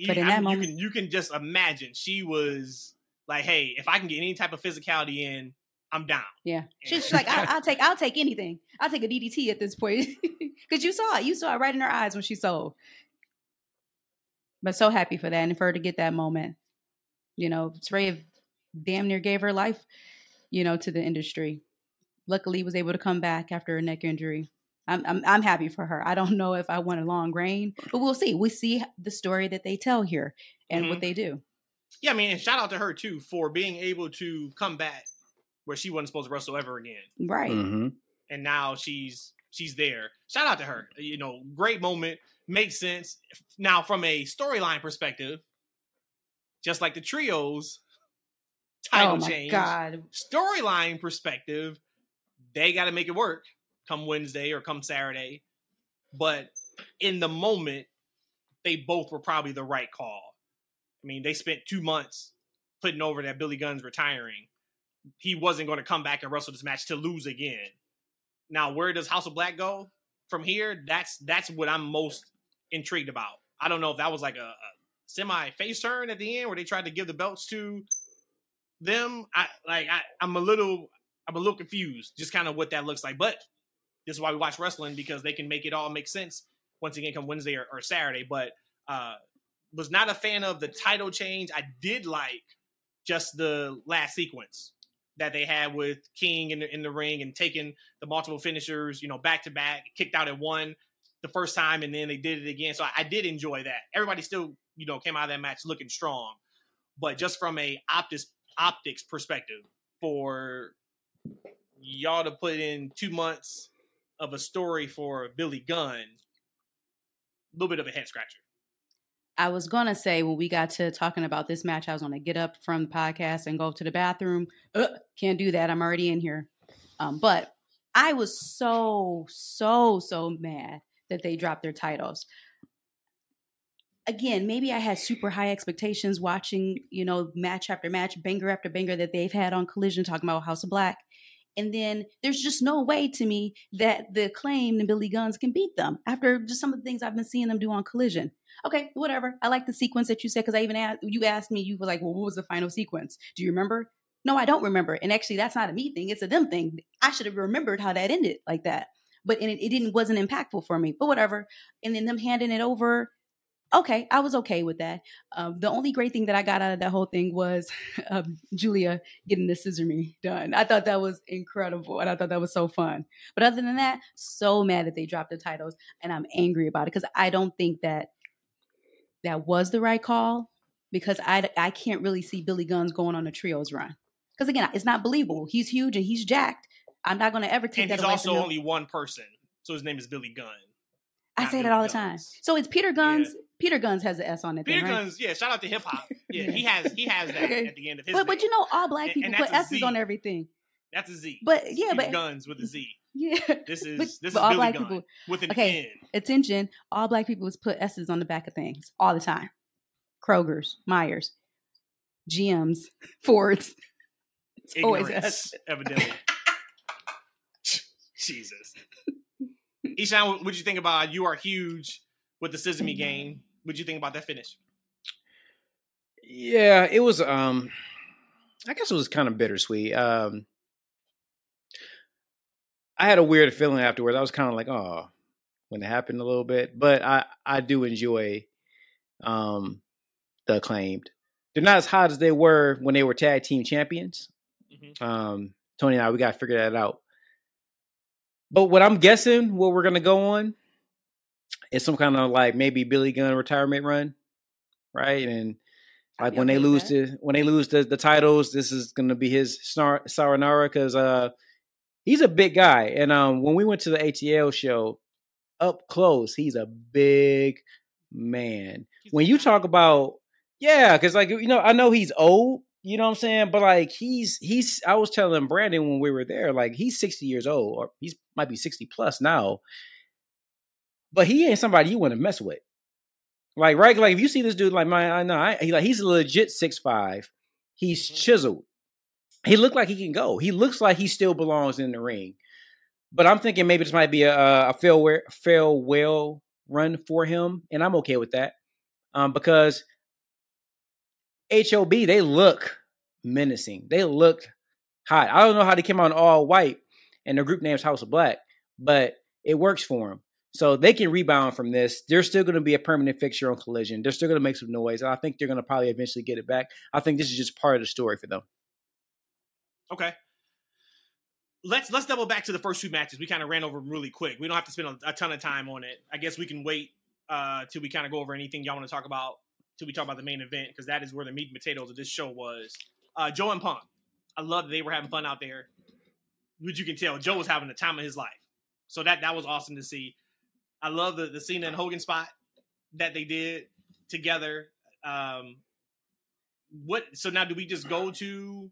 but in I that moment, you can you can just imagine she was like, "Hey, if I can get any type of physicality in, I'm down." Yeah, she's like, I, "I'll take I'll take anything. I'll take a DDT at this point *laughs* because you saw it. You saw it right in her eyes when she sold." But so happy for that and for her to get that moment. You know, Saraya damn near gave her life, you know, to the industry. Luckily, was able to come back after a neck injury. I'm, I'm I'm happy for her. I don't *laughs* know if I want a long reign, but we'll see. We see the story that they tell here and mm-hmm. what they do. Yeah, I mean, and shout out to her too for being able to come back where she wasn't supposed to wrestle ever again. Right. Mm-hmm. And now she's she's there. Shout out to her. You know, great moment. Makes sense. Now, from a storyline perspective, just like the trios title oh change, God. storyline perspective, they got to make it work come Wednesday or come Saturday. But in the moment, they both were probably the right call. I mean, they spent two months putting over that Billy Gunn's retiring. He wasn't going to come back and wrestle this match to lose again. Now, where does House of Black go from here? That's that's what I'm most intrigued about. I don't know if that was like a, a semi face turn at the end where they tried to give the belts to them. I like I, I'm a little I'm a little confused, just kind of what that looks like. But this is why we watch wrestling because they can make it all make sense once again come Wednesday or, or Saturday. But uh, was not a fan of the title change. I did like just the last sequence that they had with King in the, in the ring and taking the multiple finishers, you know, back to back, kicked out at one the first time, and then they did it again. So I, I did enjoy that. Everybody still, you know, came out of that match looking strong, but just from a optics optics perspective, for y'all to put in two months of a story for Billy Gunn, a little bit of a head scratcher. I was gonna say when we got to talking about this match, I was gonna get up from the podcast and go to the bathroom. Uh, can't do that. I'm already in here. Um, but I was so so so mad that they dropped their titles. Again, maybe I had super high expectations watching, you know, match after match, banger after banger that they've had on Collision, talking about House of Black. And then there's just no way to me that the claim and Billy Guns can beat them after just some of the things I've been seeing them do on Collision. Okay, whatever. I like the sequence that you said because I even asked you asked me. You were like, "Well, what was the final sequence? Do you remember?" No, I don't remember. And actually, that's not a me thing; it's a them thing. I should have remembered how that ended like that. But and it, it didn't wasn't impactful for me. But whatever. And then them handing it over okay, I was okay with that. Um, the only great thing that I got out of that whole thing was *laughs* um, Julia getting the scissor me done. I thought that was incredible, and I thought that was so fun. But other than that, so mad that they dropped the titles, and I'm angry about it because I don't think that that was the right call because I I can't really see Billy Guns going on a trios run because again, it's not believable. He's huge and he's jacked. I'm not going to ever take that. and that. He's also only one person, so his name is Billy Gunn. I say that all the time. So it's Peter Guns. Yeah. Peter Guns has an S on it. Peter then, right? Guns, yeah. Shout out to hip hop. *laughs* Yeah, he has he has that okay. at the end of his. But name. but you know, all black people put S's Z. on everything. That's a Z. But yeah, Peter but Guns with a Z. *laughs* Yeah. This is but, this is all Billy black Gunn people with an okay, N. Attention, all black people put S's on the back of things all the time. Kroger's, Myers, GM's, *laughs* Ford's. It's Ignorance, always S. evidently. Jesus. Eshaun, what would you think about you are huge with the Sesame mm-hmm. game? What you think about that finish? Yeah, it was um I guess it was kind of bittersweet. Um, I had a weird feeling afterwards. I was kind of like, oh, when it happened a little bit, but I I do enjoy um the acclaimed. They're not as hot as they were when they were tag team champions. Mm-hmm. Um, Tony and I, we got to figure that out. But what I'm guessing, what we're gonna go on, is some kind of like maybe Billy Gunn retirement run, right? And like when they lose to when they lose the, the titles, this is gonna be his star, Sayonara because uh he's a big guy. And um when we went to the ATL show, up close, he's a big man. When you talk about yeah, because like you know, I know he's old, you know what I'm saying? But like he's he's I was telling Brandon when we were there, like he's 60 years old, or he's might be 60 plus now. But he ain't somebody you want to mess with. Like right, like if you see this dude, like my I know I, he like he's a legit six five. He's mm-hmm. chiseled. He looked like he can go. He looks like he still belongs in the ring. But I'm thinking maybe this might be a, a farewell, farewell run for him, and I'm okay with that um, because HOB they look menacing. They look hot. I don't know how they came out all white, and the group name's House of Black, but it works for them. So they can rebound from this. They're still going to be a permanent fixture on Collision. They're still going to make some noise. And I think they're going to probably eventually get it back. I think this is just part of the story for them. Okay. Let's let's double back to the first two matches. We kind of ran over them really quick. We don't have to spend a, a ton of time on it. I guess we can wait uh, till we kind of go over anything y'all want to talk about till we talk about the main event because that is where the meat and potatoes of this show was. Uh, Joe and Punk. I love that they were having fun out there. Which you can tell, Joe was having the time of his life. So that that was awesome to see. I love the the Cena and Hogan spot that they did together. Um, what? So now, do we just go to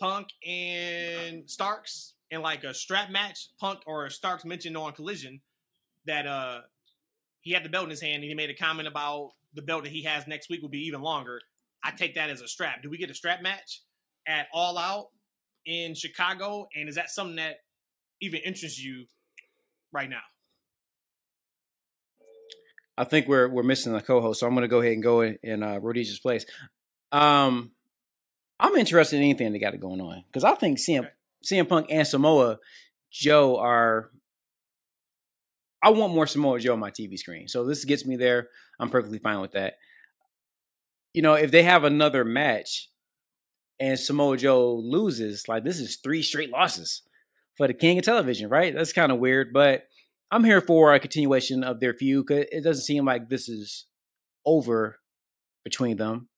Punk and Starks in like a strap match? Punk or Starks mentioned on Collision that uh he had the belt in his hand and he made a comment about the belt that he has next week will be even longer. I take that as a strap. Do we get a strap match at All Out in Chicago? And is that something that even interests you right now? I think we're we're missing a co-host, so I'm going to go ahead and go in, in uh, Rhodesia's place. Um, I'm interested in anything they got it going on because I think CM. CM Punk and Samoa Joe are. I want more Samoa Joe on my TV screen, so this gets me there. I'm perfectly fine with that. You know, if they have another match and Samoa Joe loses, like this is three straight losses for the king of television, right? That's kind of weird, but I'm here for a continuation of their feud. Cause it doesn't seem like this is over between them.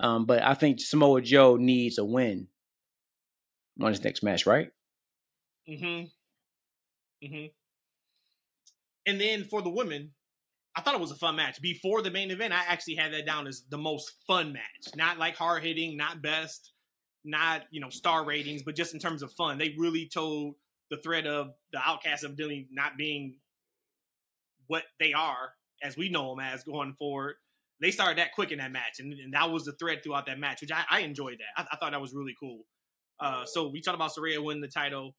Um, but I think Samoa Joe needs a win on his next match, right? Mm-hmm. Mm-hmm. And then for the women, I thought it was a fun match. Before the main event, I actually had that down as the most fun match. Not like hard hitting, not best, not you know star ratings, but just in terms of fun. They really told the threat of the outcasts of Dilly not being what they are as we know them as going forward. They started that quick in that match, and, and that was the thread throughout that match, which I, I enjoyed that. I, I, thought that was really cool. Uh, so we talked about Saraya winning the title.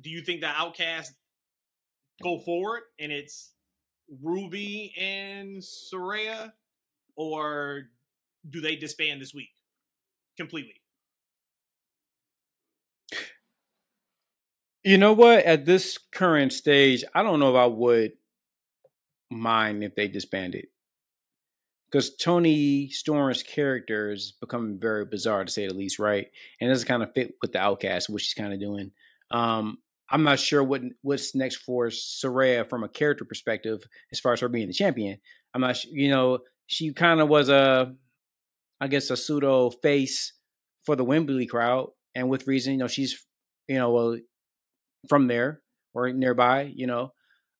Do you think the Outcast go forward and it's Ruby and Saraya, or do they disband this week completely? You know what? At this current stage, I don't know if I would mind if they disbanded. Because Toni Storm's character is becoming very bizarre to say the least, right? And doesn't kind of fit with the outcast, which she's kind of doing. Um, I'm not sure what what's next for Saraya from a character perspective, as far as her being the champion. I'm not, you know, she kind of was a, I guess, a pseudo face for the Wembley crowd, and with reason, you know, she's, you know, well, from there or nearby, you know.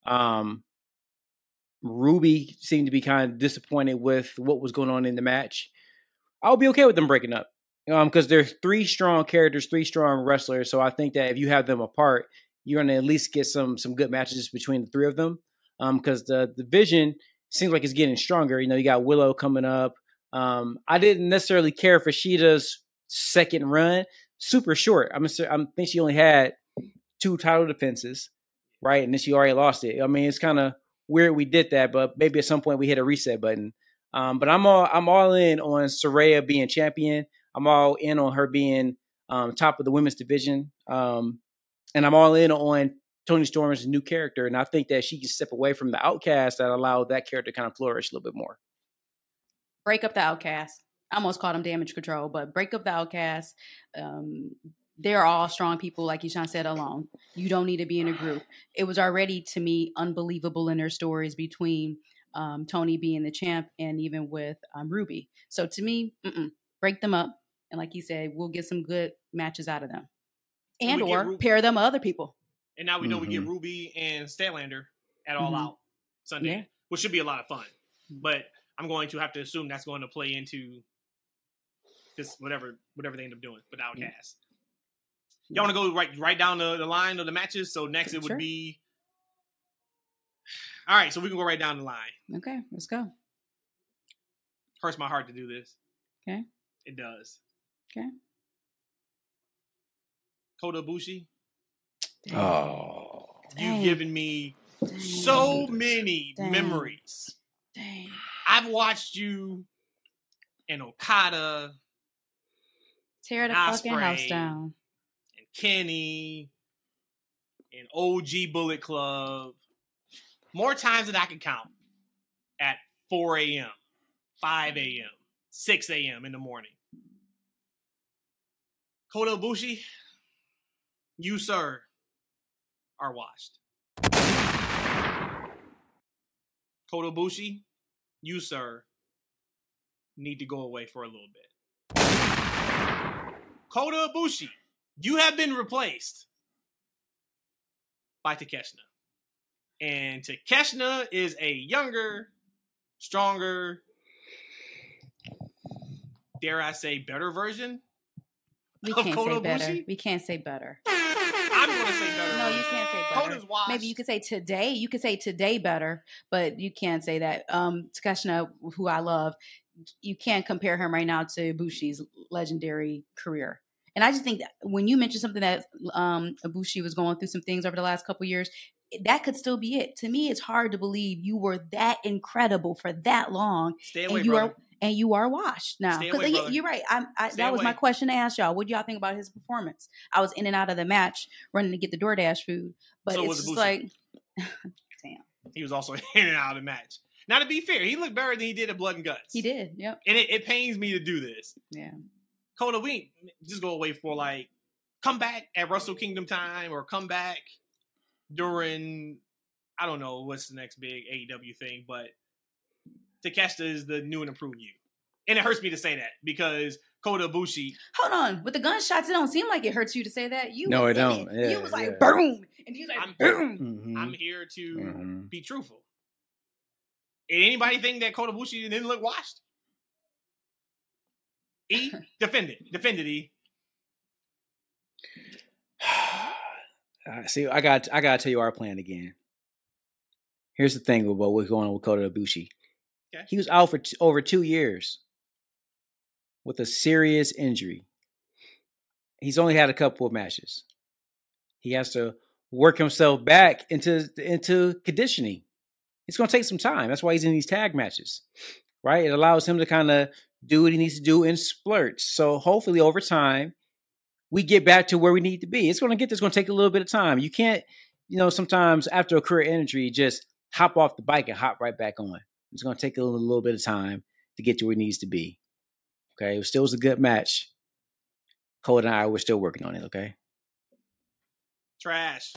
Um, Ruby seemed to be kind of disappointed with what was going on in the match. I'll be okay with them breaking up um, because they're three strong characters, three strong wrestlers. So I think that if you have them apart, you're going to at least get some some good matches between the three of them. Um, because the the vision seems like it's getting stronger. You know, you got Willow coming up. Um, I didn't necessarily care for Shida's second run. Super short. I'm I think she only had two title defenses, right? And then she already lost it. I mean, it's kind of weird we did that, but maybe at some point we hit a reset button. Um, but I'm all I'm all in on Saraya being champion. I'm all in on her being um, top of the women's division, um, and I'm all in on Toni Storm's new character. And I think that she can step away from the outcast that allowed that character to kind of flourish a little bit more. Break up the outcast. I almost called him damage control, but break up the outcast. Um, they're all strong people, like Eshaun said, alone. You don't need to be in a group. It was already, to me, unbelievable in their stories between um, Toni being the champ and even with um, Ruby. So to me, break them up. And like you said, we'll get some good matches out of them. And, and or Ru- pair them with other people. And now we know mm-hmm. we get mm-hmm. Ruby and Statlander at All mm-hmm. Out Sunday, yeah. which should be a lot of fun. But I'm going to have to assume that's going to play into just whatever whatever they end up doing with Outcast. Yeah. Y'all want to go right right down the, the line of the matches? So next it would sure. be. All right, so we can go right down the line. Okay, let's go. Hurts my heart to do this. Okay. It does. Okay. Kota Ibushi. Oh. You've given me Dang. so many Dang. memories. Dang. I've watched you and Okada. Tear the Ospreay, fucking house down. Kenny. And OG Bullet Club. More times than I can count. At 4 a.m., 5 a.m., 6 a.m. in the morning. Kota Ibushi, you, sir, are washed. Kota Ibushi, you, sir, need to go away for a little bit. Kota Ibushi, you have been replaced by Takeshita. And Takeshita is a younger, stronger, dare I say, better version we can't say better. We can't say better. I'm going to say better. No, you can't say better. Maybe you could say today. You could say today better, but you can't say that. Um, Takeshita, who I love, you can't compare him right now to Bushi's legendary career. And I just think that when you mentioned something that um, Ibushi was going through some things over the last couple years, that could still be it. To me, it's hard to believe you were that incredible for that long. Stay away, and you brother. are and you are washed now. Because you're right. I, I, that was my question to ask y'all. What do y'all think about his performance? I was in and out of the match running to get the DoorDash food, but so it's just like, *laughs* damn. He was also *laughs* in and out of the match. Now, to be fair, he looked better than he did at Blood and Guts. He did. Yep. And it, it pains me to do this. Yeah. Kota, we just go away for like come back at Wrestle Kingdom time or come back during I don't know what's the next big AEW thing, but Takeshita is the new and improved you. And it hurts me to say that because Kota Ibushi. Hold on, with the gunshots, it don't seem like it hurts you to say that. You no, it don't. It. Yeah, you was like yeah. boom, and he's like I'm, boom. Mm-hmm. I'm here to mm-hmm. be truthful. And anybody think that Kota Ibushi didn't look washed? E *laughs* defend it, defend it. E. *sighs* See, I got I gotta tell you our plan again. Here's the thing about what's going on with Kota Ibushi. Okay. He was out for t- over two years with a serious injury. He's only had a couple of matches. He has to work himself back into into conditioning. It's going to take some time. That's why he's in these tag matches, right? It allows him to kind of do what he needs to do in splurts. So hopefully over time, we get back to where we need to be. It's going to get this going to take a little bit of time. You can't, you know, sometimes after a career injury, just hop off the bike and hop right back on. It's going to take a little, little bit of time to get to where it needs to be. Okay, it still was a good match. Cole and I were still working on it. Okay. Trash.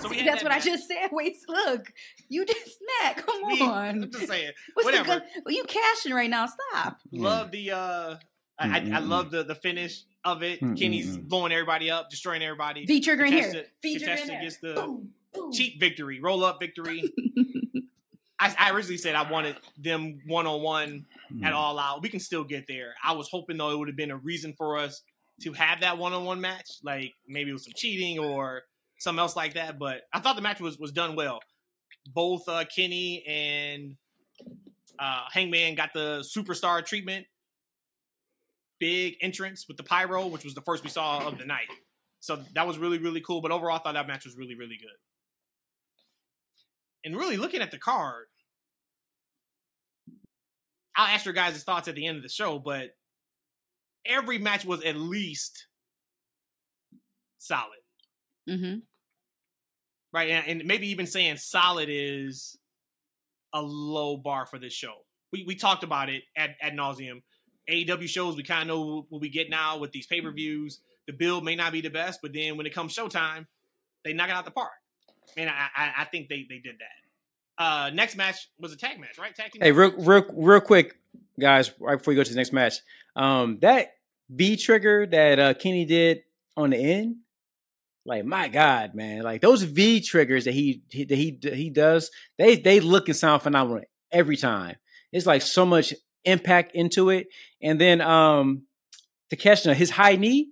So See, that's that what match. I just said. *laughs* Wait, look, you just smack. *laughs* Come on. I'm just saying. What's Whatever. The good, well, you cashing right now. Stop. Love the. uh I, I, I, love the the finish of it. Mm-mm. Kenny's blowing everybody up, destroying everybody. V trigger in here. V trigger in gets the boom, boom. cheap victory, roll up victory. *laughs* I, I, originally said I wanted them one on one at mm. all out. We can still get there. I was hoping though it would have been a reason for us to have that one on one match, like maybe it was some cheating or something else like that. But I thought the match was was done well. Both uh, Kenny and uh, Hangman got the superstar treatment. Big entrance with the pyro, which was the first we saw of the night. So that was really really cool. But overall, I thought that match was really really good and really looking at the card, I'll ask your guys' thoughts at the end of the show, but every match was at least solid, Mm-hmm. right? And, and maybe even saying solid is a low bar for this show. We we talked about it at ad nauseum. AEW shows we kind of know what we get now with these pay per views. The build may not be the best, but then when it comes showtime, they knock it out the park. And I I, I think they they did that. Uh, next match was a tag match, right? Tag team. Hey, match? real, real, real quick, guys, right before we go to the next match, um, that V trigger that uh, Kenny did on the end, like my God, man, like those V triggers that he he- that he he does, they they look and sound phenomenal every time. It's like so much impact into it, and then um, Takeshita, his high knee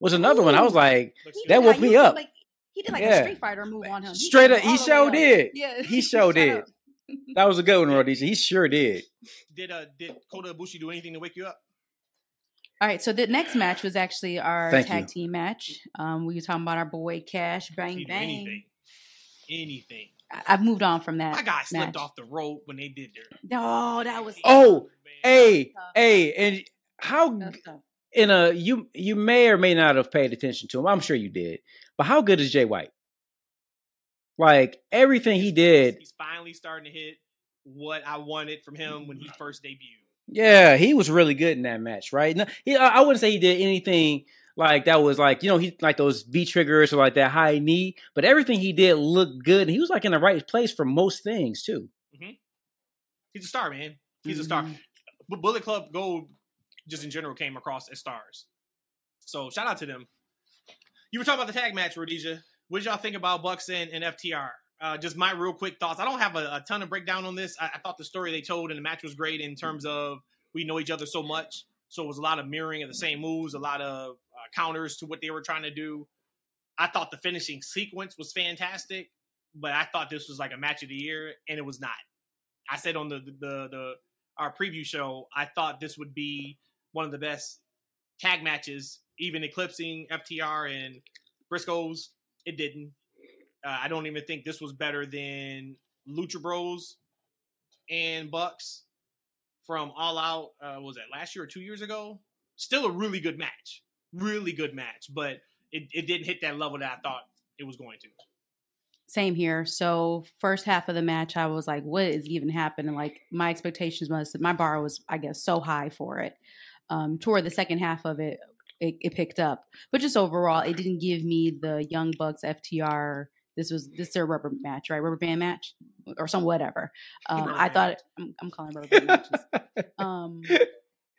was another one. I was like, Looks That woke me up. Like, he did like Yeah. a Street Fighter move on him. He straight took up, he all the way sure up. did. Yeah, He *laughs* sure shut did. That was a good one, Rhodesia. He sure did. Did uh did Kota Ibushi do anything to wake you up? All right, so the next match was actually our Thank tag you. team match. Um, we were talking about our boy Cash Bang Bang. anything. Anything. I- I've moved on from that. My guy slipped off the rope when they did their. Oh, that was Oh. Hey, hey, and how that was tough. in a you you may or may not have paid attention to him. I'm sure you did. But how good is Jay White? Like everything he did, He's finally starting to hit what I wanted from him when he first debuted. Yeah, he was really good in that match, right? No, he, I I wouldn't say he did anything like that was like you know he like those V triggers or like that high knee, but everything he did looked good, and he was like in the right place for most things too. He's a star, man. He's a star. Mhm. But Bullet Club Gold, just in general, came across as stars. So shout out to them. You were talking about the tag match, Rhodesia. What did y'all think about Bucks and, and FTR? Uh, just my real quick thoughts. I don't have a, a ton of breakdown on this. I, I thought the story they told in the match was great in terms of we know each other so much. So it was a lot of mirroring of the same moves, a lot of uh, counters to what they were trying to do. I thought the finishing sequence was fantastic, but I thought this was like a match of the year, and it was not. I said on the the the our preview show, I thought this would be one of the best tag matches, even eclipsing FTR and Briscoes. It didn't. Uh, I don't even think this was better than Lucha Bros and Bucks from All Out. Uh, was that last year or two years ago? Still a really good match, really good match, but it, it didn't hit that level that I thought it was going to. Same here. So first half of the match, I was like, "What is even happening?" Like my expectations was my bar was, I guess, so high for it. Um, toward the second half of it, it, it picked up, but just overall, it didn't give me the Young Bucks FTR. This was this is their rubber match, right? Rubber band match or some whatever. Um, I thought. I'm, I'm calling rubber band matches. *laughs* Um,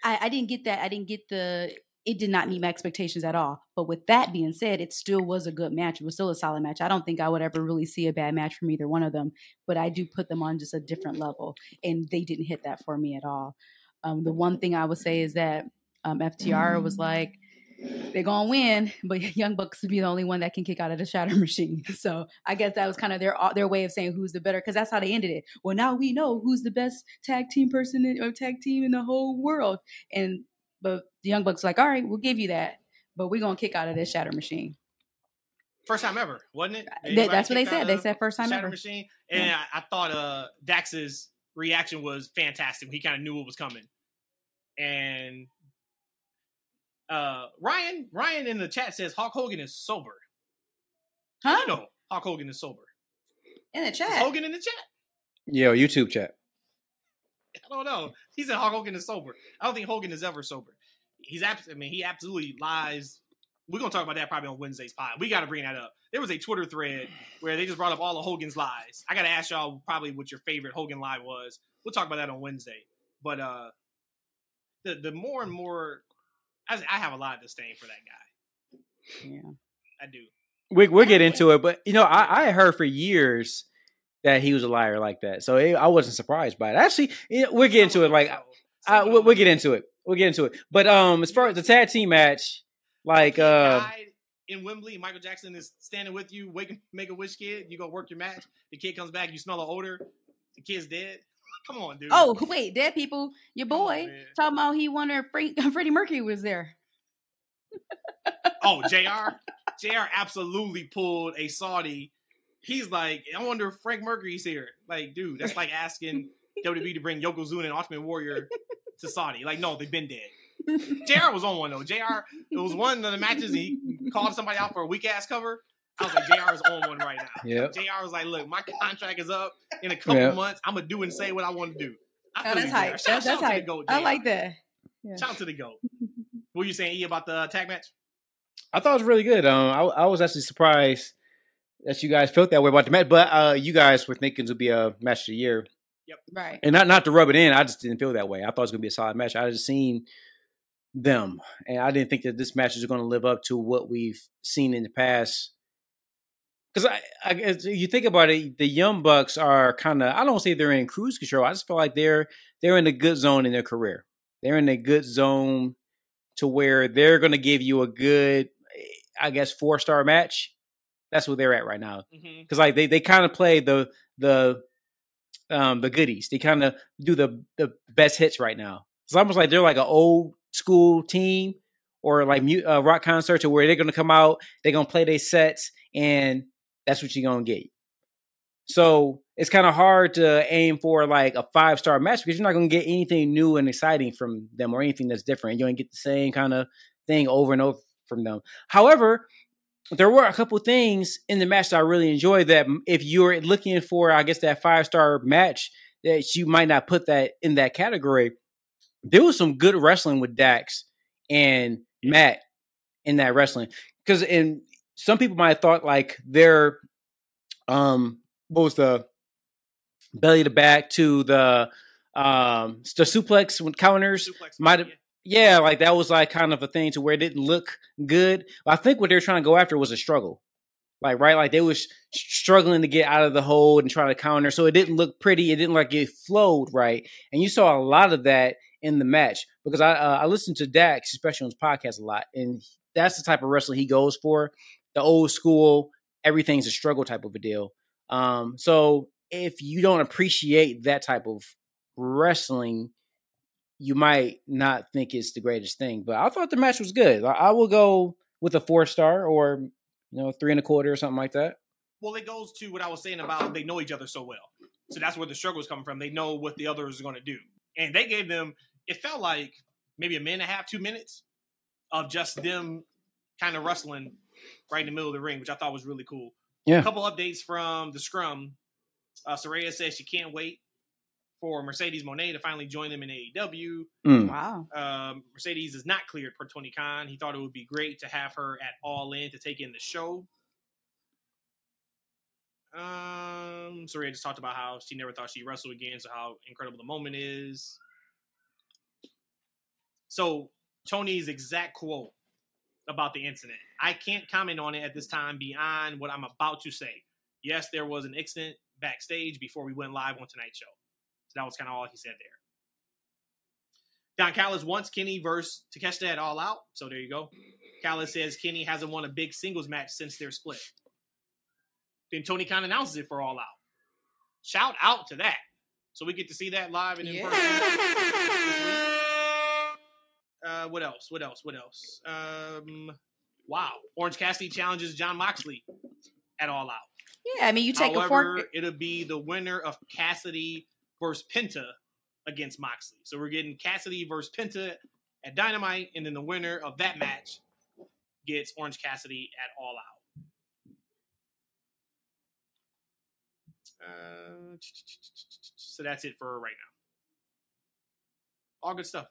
I, I didn't get that. I didn't get the. It did not meet my expectations at all. But with that being said, it still was a good match. It was still a solid match. I don't think I would ever really see a bad match from either one of them. But I do put them on just a different level, and they didn't hit that for me at all. Um, the one thing I would say is that um, FTR was like, they're gonna win, but *laughs* Young Bucks would be the only one that can kick out of the Shatter *laughs* Machine. So I guess that was kind of their their way of saying who's the better, because that's how they ended it. Well, now we know who's the best tag team person in, or tag team in the whole world, and but the Young Bucks like, all right, we'll give you that, but we're gonna kick out of this Shatter Machine. First time ever, wasn't it? Anybody that's what they said. They said first time Shatter ever. Machine, and I, I thought uh Dax's reaction was fantastic. He kind of knew what was coming, and uh Ryan Ryan in the chat says Hulk Hogan is sober. Huh? You know Hulk Hogan is sober. In the Is chat. Hogan in the chat? Yo, YouTube chat. *laughs* I don't know. He said Hulk Hogan is sober. I don't think Hogan is ever sober. He's abs- I mean, he absolutely lies. We're gonna talk about that probably on Wednesday's pod. We got to bring that up. There was a Twitter thread where they just brought up all of Hogan's lies. I got to ask y'all probably what your favorite Hogan lie was. We'll talk about that on Wednesday. But uh, the the more and more, I, I have a lot of disdain for that guy. Yeah. I do. We we'll get into it, but you know, I, I heard for years that he was a liar like that, so it, I wasn't surprised by it. Actually, you know, we'll get into it. Like, I, we'll, we'll get into it. We'll get into it. But um, as far as the tag team match, like uh, in Wembley. Michael Jackson is standing with you. Wake, make a wish, kid. You go work your match. The kid comes back. You smell the odor. The kid's dead. Come on, dude. Oh wait, dead people. Your on, boy man. talking about he wondered Frank, *laughs* Freddie Mercury was there. oh, Jr. *laughs* Jr. absolutely pulled a Saudi. He's like, I wonder if Frank Mercury's here. Like, dude, that's like asking WWE to bring Yokozuna and Ultimate Warrior to Saudi. Like, no, they've been dead. JR was on one though. JR, it was one of the matches he called somebody out for a weak ass cover. I was like, JR is on one right now. Yep. JR was like, look, my contract is up in a couple Yep. months. I'm gonna do and say what I want to do. I Oh, feel that's you, hype. JR. Shout, That's, shout that's to hype. the GOAT, I like that. Yeah. Shout out to the GOAT. *laughs* What were you saying, E, about the tag match? I thought it was really good. Um, I, I was actually surprised that you guys felt that way about the match, but uh, you guys were thinking it would be a match of the year, Yep. Right. and not not to rub it in. I just didn't feel that way. I thought it was going to be a solid match. I just seen them, and I didn't think that this match was going to live up to what we've seen in the past. Because I, I guess you think about it, the Young Bucks are kind of I don't say they're in cruise control. I just feel like they're they're in a good zone in their career. They're in a good zone to where they're going to give you a good, I guess, four star match. That's where they're at right now. Mm-hmm. Because like they, they kind of play the the um the goodies. They kind of do the the best hits right now. It's almost like they're like an old school team or like uh, rock concerts, or where they're going to come out, they're going to play their sets, and that's what you're going to get. So it's kind of hard to aim for like a five star match because you're not going to get anything new and exciting from them or anything that's different. You're going to get the same kind of thing over and over from them. However, there were a couple things in the match that I really enjoyed. That if you're looking for, I guess, that five star match, that you might not put that in that category. There was some good wrestling with Dax and Matt in that wrestling because in some people might have thought like their um what was the belly to back to the um the suplex with counters might have- yeah, like that was like kind of a thing to where it didn't look good. I think what they were trying to go after was a struggle. Like, right, like they was struggling to get out of the hold and try to counter. So it didn't look pretty. It didn't like it flowed right. And you saw a lot of that in the match because I uh, I listened to Dax, especially on his podcast a lot, and that's the type of wrestling he goes for. The old school, everything's a struggle type of a deal. Um, so if you don't appreciate that type of wrestling, you might not think it's the greatest thing. But I thought the match was good. I, I will go with a four star or you know three and a quarter or something like that. Well, it goes to what I was saying about they know each other so well. So that's where the struggle is coming from. They know what the other is going to do. And they gave them, it felt like maybe a minute and a half, two minutes of just them kind of wrestling right in the middle of the ring, which I thought was really cool. Yeah. A couple updates from the scrum. Uh, Saraya says she can't wait for Mercedes Monet to finally join them in AEW. Mm. Wow. Um, Mercedes is not cleared for Tony Khan. He thought it would be great to have her at All In to take in the show. Um, Saraya just talked about how she never thought she'd wrestle again, so how incredible the moment is. So Tony's exact quote about the incident. I can't comment on it at this time beyond what I'm about to say. Yes, there was an incident backstage before we went live on tonight's show. So that was kind of all he said there. Don Callis wants Kenny versus Takeshita at All Out. So there you go. Callis says Kenny hasn't won a big singles match since their split. Then Tony Khan announces it for All Out. Shout out to that. So we get to see that live and in Yeah. person. Uh, what else? What else? What else? Um, wow. Orange Cassidy challenges Jon Moxley at All Out. Yeah, I mean, you take a However, fork. it'll be the winner of Cassidy versus Penta against Moxley. So we're getting Cassidy versus Penta at Dynamite, and then the winner of that match gets Orange Cassidy at All Out. Uh, so that's it for right now. All good stuff.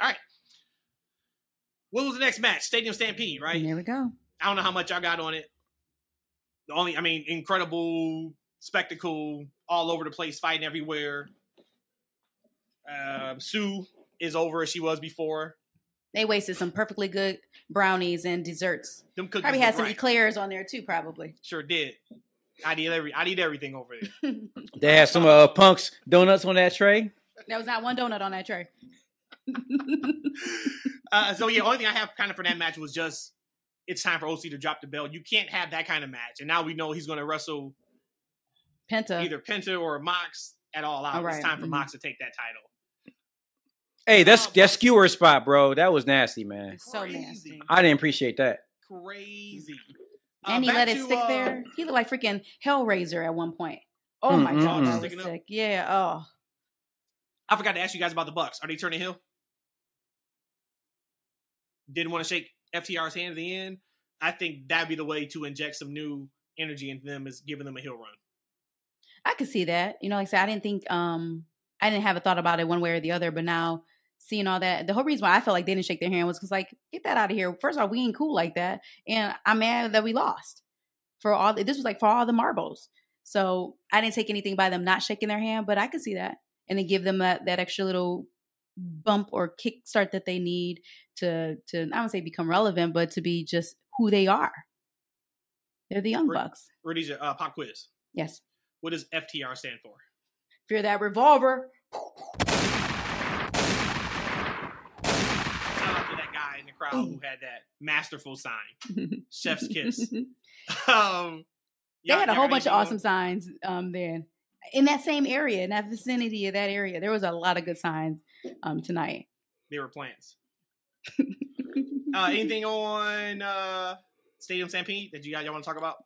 All right. What was the next match? Stadium Stampede, right? There we go. I don't know how much I got on it. The only, I mean, incredible spectacle, all over the place, fighting everywhere. Uh, Sue is over as she was before. They wasted some perfectly good brownies and desserts. Them cookies Probably had some great. eclairs on there too. Probably. Sure did. I eat every, I eat everything over there. *laughs* They had some uh, punks donuts on that tray. There was not one donut on that tray. *laughs* Uh, so yeah, only thing I have kind of for that match was just it's time for OC to drop the belt. You can't have that kind of match, and now we know he's going to wrestle Penta. either Penta or Mox at all out. All It's time for mhm. Mox to take that title. Hey, that's Oh, that skewer spot, bro. That was nasty, man. so nasty. I didn't appreciate that. Crazy. Uh, And he back let it to, stick uh, there. He looked like freaking Hellraiser at one point. Oh my Mm, god, that was Sticking up. Yeah. Oh, I forgot to ask you guys about the Bucks. Are they turning heel? Didn't want to shake FTR's hand at the end. I think that'd be the way to inject some new energy into them is giving them a heel run. I could see that. You know, like I said, I didn't think um I didn't have a thought about it one way or the other, but now seeing all that, the whole reason why I felt like they didn't shake their hand was because like, get that out of here. First of all, we ain't cool like that, and I'm mad that we lost for all. This was like for all the marbles, so I didn't take anything by them not shaking their hand, but I could see that and then give them that that extra little bump or kickstart that they need to to I don't say become relevant, but to be just who they are. They're the young Right. bucks. Rudy's uh, pop quiz. Yes. What does FTR stand for? Fear that revolver. Shout out to that guy in the crowd who had that masterful sign, Chef's Kiss. *laughs* *laughs* um, they had a whole bunch of awesome signs um then in that same area in that vicinity of that area there was a lot of good signs um tonight They were plants. Uh, anything on uh, Stadium Stampede that you guys y'all want to talk about?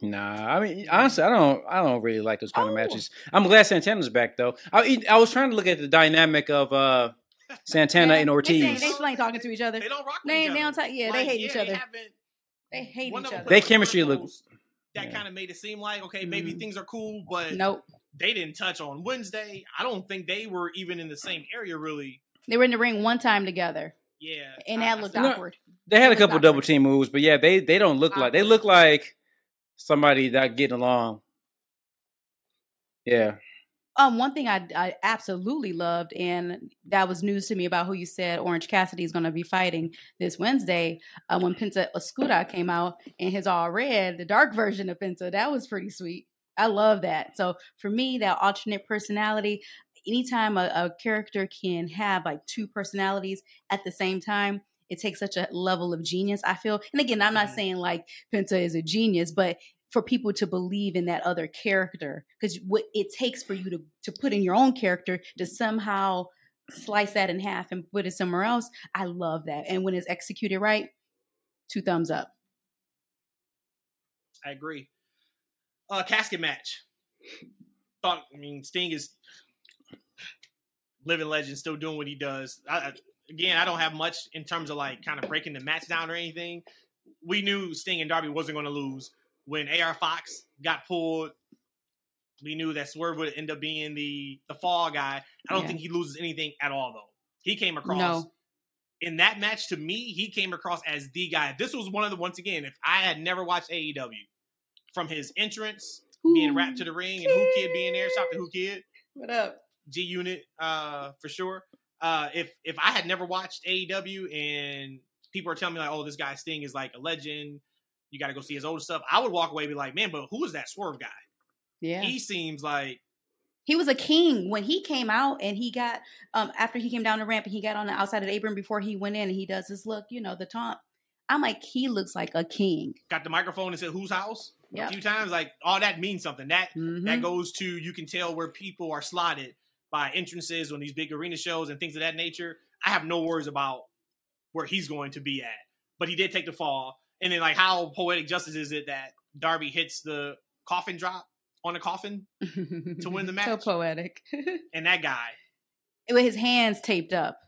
Nah, I mean honestly, I don't. I don't really like those kind Oh. of matches. I'm glad Santana's back though. I, I was trying to look at the dynamic of uh Santana Yeah, and Ortiz. saying- they still ain't talking to each other They don't rock with they, each they don't talk yeah Like, they hate each other haven't- they hate one each other They chemistry looks. look- post That yeah. kind of made it seem like okay, maybe Mhm. things are cool, but nope they didn't touch on Wednesday. I don't think they were even in the same area really. they were in the ring one time together Yeah, and that I looked still- No. awkward They had a It was couple awkward. double team moves, but yeah, they they don't look like they look like somebody that getting along. Yeah, um one thing I, I absolutely loved and that was news to me about who you said orange cassidy is going to be fighting this wednesday uh, when penta Oscuro came out in his all red the dark *laughs* version of penta that was pretty sweet. I love that. So for me that alternate personality anytime a, a character can have like two personalities at the same time it takes such a level of genius i feel. And again i'm not Mhm. saying like penta is a genius but for people to believe in that other character because what it takes for you to to put in your own character to somehow slice that in half and put it somewhere else i love that and when it's executed right two thumbs up I agree. Uh, casket match. Thought I mean Sting is living legend, still doing what he does. I, again, I don't have much in terms of like kind of breaking the match down or anything. We knew Sting and Darby wasn't going to lose when AR Fox got pulled. We knew that Swerve would end up being the the fall guy. I don't Yeah. think he loses anything at all though. He came across No. in that match to me, he came across as the guy. This was one of the once again, if I had never watched AEW, from his entrance, being wrapped to the ring, and Whoo Kid being there, shout to Whoo Kid, what up G Unit, uh, for sure. Uh, if if I had never watched AEW and people are telling me like, oh, this guy Sting is like a legend, you got to go see his older stuff, I would walk away and be like, man, but who is that Swerve guy? yeah He seems like he was a king when he came out and he got um after he came down the ramp and he got on the outside of the apron before he went in and he does this look you know the taunt i'm like he looks like a king got the microphone and said, "Whose house?" Yep. a few times. Like all that means something. That Mhm. that goes to you can tell where people are slotted by entrances on these big arena shows and things of that nature. I have no worries about where he's going to be at, but he did take the fall. And then like how poetic justice is it that Darby hits the coffin drop on a coffin to win the *laughs* match? so poetic *laughs* and that guy. with his hands taped up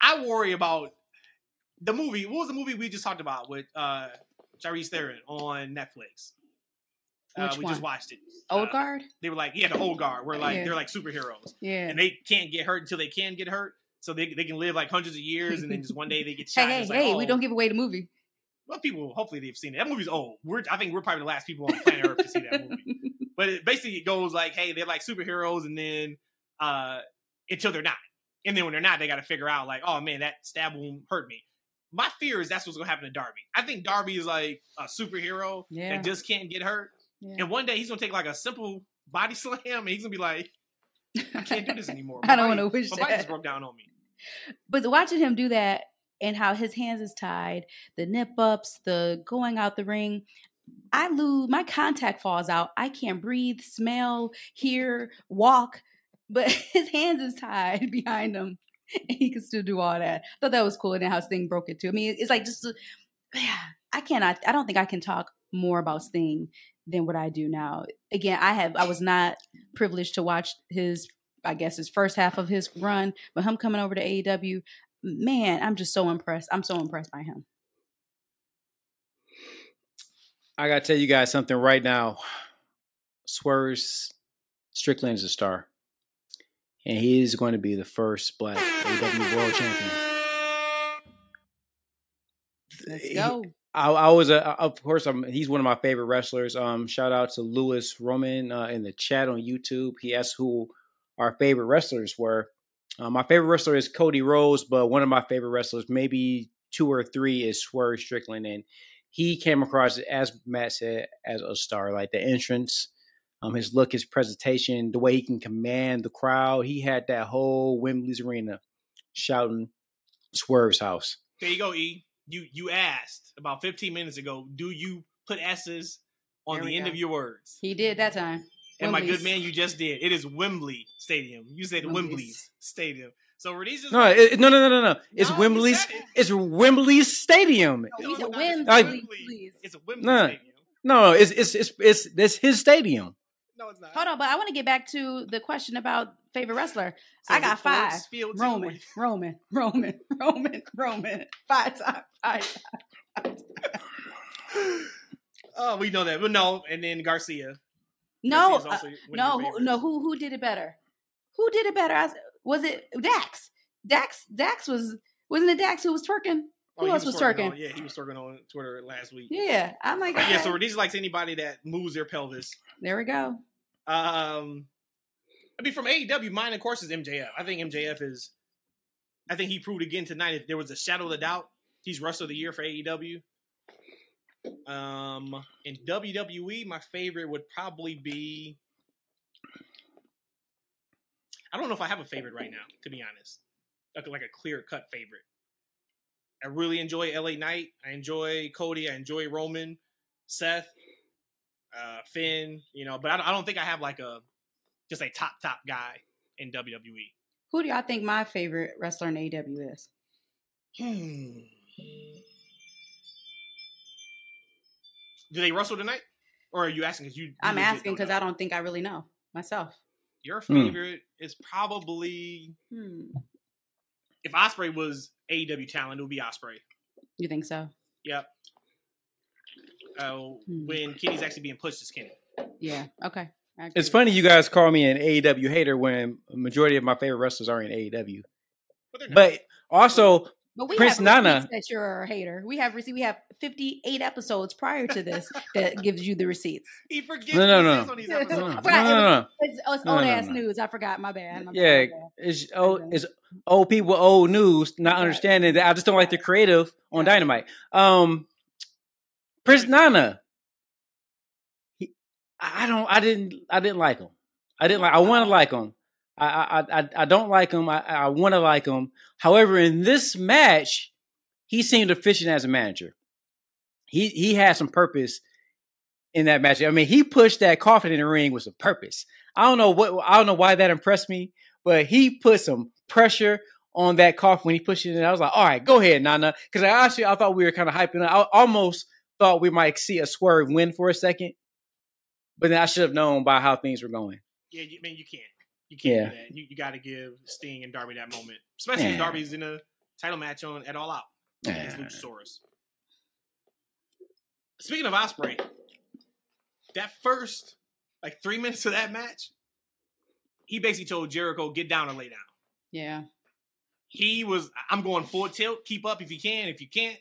I worry about the movie. What was the movie we just talked about with uh Charlize Theron on Netflix? Uh, we one? just watched it. old Uh, guard They were like, yeah, the old guard. Where like Yeah. they're like superheroes, yeah and they can't get hurt until they can get hurt. So they, they can live like hundreds of years, and then just one day they get shot. hey hey like, hey we oh, don't give away the movie Well, people hopefully they've seen it. That movie's old. We're I think we're probably the last people on planet Earth to see that movie. *laughs* But it, basically, it goes like, hey, they're like superheroes, and then uh until they're not, and then when they're not, they got to figure out like, oh man, that stab wound hurt me. My fear is that's what's gonna happen to Darby. I think Darby is like a superhero Yeah. that just can't get hurt, Yeah. and one day he's gonna take like a simple body *laughs* slam, and he's gonna be like, I can't do this *laughs* anymore. I don't wanna body- wish My body just broke down on me. But watching him do that and how his hands is tied, the nip ups, the going out the ring, I lose my contact falls out. I can't breathe, smell, hear, walk, but *laughs* his hands is tied *laughs* behind him. And he can still do all that. I thought that was cool and then how Sting broke it too. I mean, it's like just yeah, I cannot I don't think I can talk more about Sting than what I do now. Again, I have I was not privileged to watch his I guess his first half of his run, but him coming over to AEW, man, I'm just so impressed. I'm so impressed by him. I gotta tell you guys something right now. Swerve Strickland is a star, and he is going to be the first Black AEW World Champion. Let's go. I, I was a, of course, I'm, he's one of my favorite wrestlers. Um, shout out to Lewis Roman uh, in the chat on YouTube. He asked who our favorite wrestlers were. Uh, my favorite wrestler is Cody Rhodes, but one of my favorite wrestlers, maybe two or three, is Swerve Strickland, and he came across as Matt said as a star. Like the entrance, um, his look, his presentation, the way he can command the crowd. He had that whole Wembley's arena shouting Swerve's house. There you go, E. You you asked about 15 minutes ago, do you put S's on There the end go. of your words? He did that time. And my good man, you just did. It is Wembley Stadium. You said Wembley's. Wembley's Stadium. So Rhodes is No, it, no, no, no, no, no. It's No, Wembley's. it. It's Wembley's Stadium. No, No, he said not. Wembley, Like- It's a Wembley No. Stadium. No, it's it's it's it's, it's his stadium. No, it's not. Hold on, but I want to get back to the question about favorite wrestler. So I got five. Field? Roman, Roman, Roman, *laughs* Roman, Roman. Five times. Five times. *laughs* Oh, we know that. But no, and then Garcia. No, uh, also one of no, who, no. Who who did it better? Who did it better? I s- Was it Dax? Dax Dax was wasn't it Dax who was twerking? Oh, Who he else was twerking twerking? on- yeah, he was twerking on Twitter last week. Yeah, I'm like, Yeah, so Rhodes likes anybody that moves their pelvis. there we go. Um, I mean, from AEW, mine of course is MJF. I think MJF is. I think he proved again tonight. If there was a shadow of a doubt, he's wrestler of the year for AEW. Um, in WWE, my favorite would probably be. I don't know if I have a favorite right now, to be honest. Like, like a clear cut favorite. I really enjoy LA Knight. I enjoy Cody. I enjoy Roman, Seth, uh, Finn. You know, but I, don't- I don't think I have like a just a top top guy in. WWE. Who do y'all think my favorite wrestler in AEW is? Hmm. Do they wrestle tonight, or are you asking? Because you, you I'm asking because. I don't think I really know myself. Your Hmm. favorite is probably Hmm. if Ospreay was AEW talent, it would be Ospreay. You think so? Yep. Uh, Hmm. when Kenny's actually being pushed as Kenny. Yeah. Okay. It's funny you guys call me an AEW hater when majority of my favorite wrestlers are in AEW. But. But also, But we Prince have Nana- that you're a hater. We have receipts. We have 58 episodes prior to this that *laughs* gives you the receipts. he forgets No, no, no. on these No, no, episodes. no, no, no, no. It's, oh, it's No, old no, ass no. news. I forgot. My bad. My Yeah, bad. it's Okay. it's old people, old news, not Right. understanding that I just don't like the creative on Right. Dynamite. Um, Prince Nana, he, I I don't, I didn't, I didn't like him. I didn't like. I want to like him. I, I, I, I don't like him. I, I want to like him. However, in this match, he seemed efficient as a manager. He, he had some purpose in that match. I mean, he pushed that coffin in the ring with some purpose. I don't know what, I don't know why that impressed me, but he put some pressure on that coffin when he pushed it in. I was like, all right, go ahead, Nana. Because I actually I thought we were kind of hyping. I almost thought we might see a swerve win for a second, but then I should have known by how things were going. Yeah, you, man, you can't. You can't Yeah. do that. You, you got to give Sting and Darby that moment, especially if Darby's in a title match on at All Out against Yeah. Luchasaurus. Speaking of Ospreay, that first like three minutes of that match, he basically told Jericho, "Get down and lay down." Yeah. He was, "I'm going full tilt. Keep up if you can. If you can't,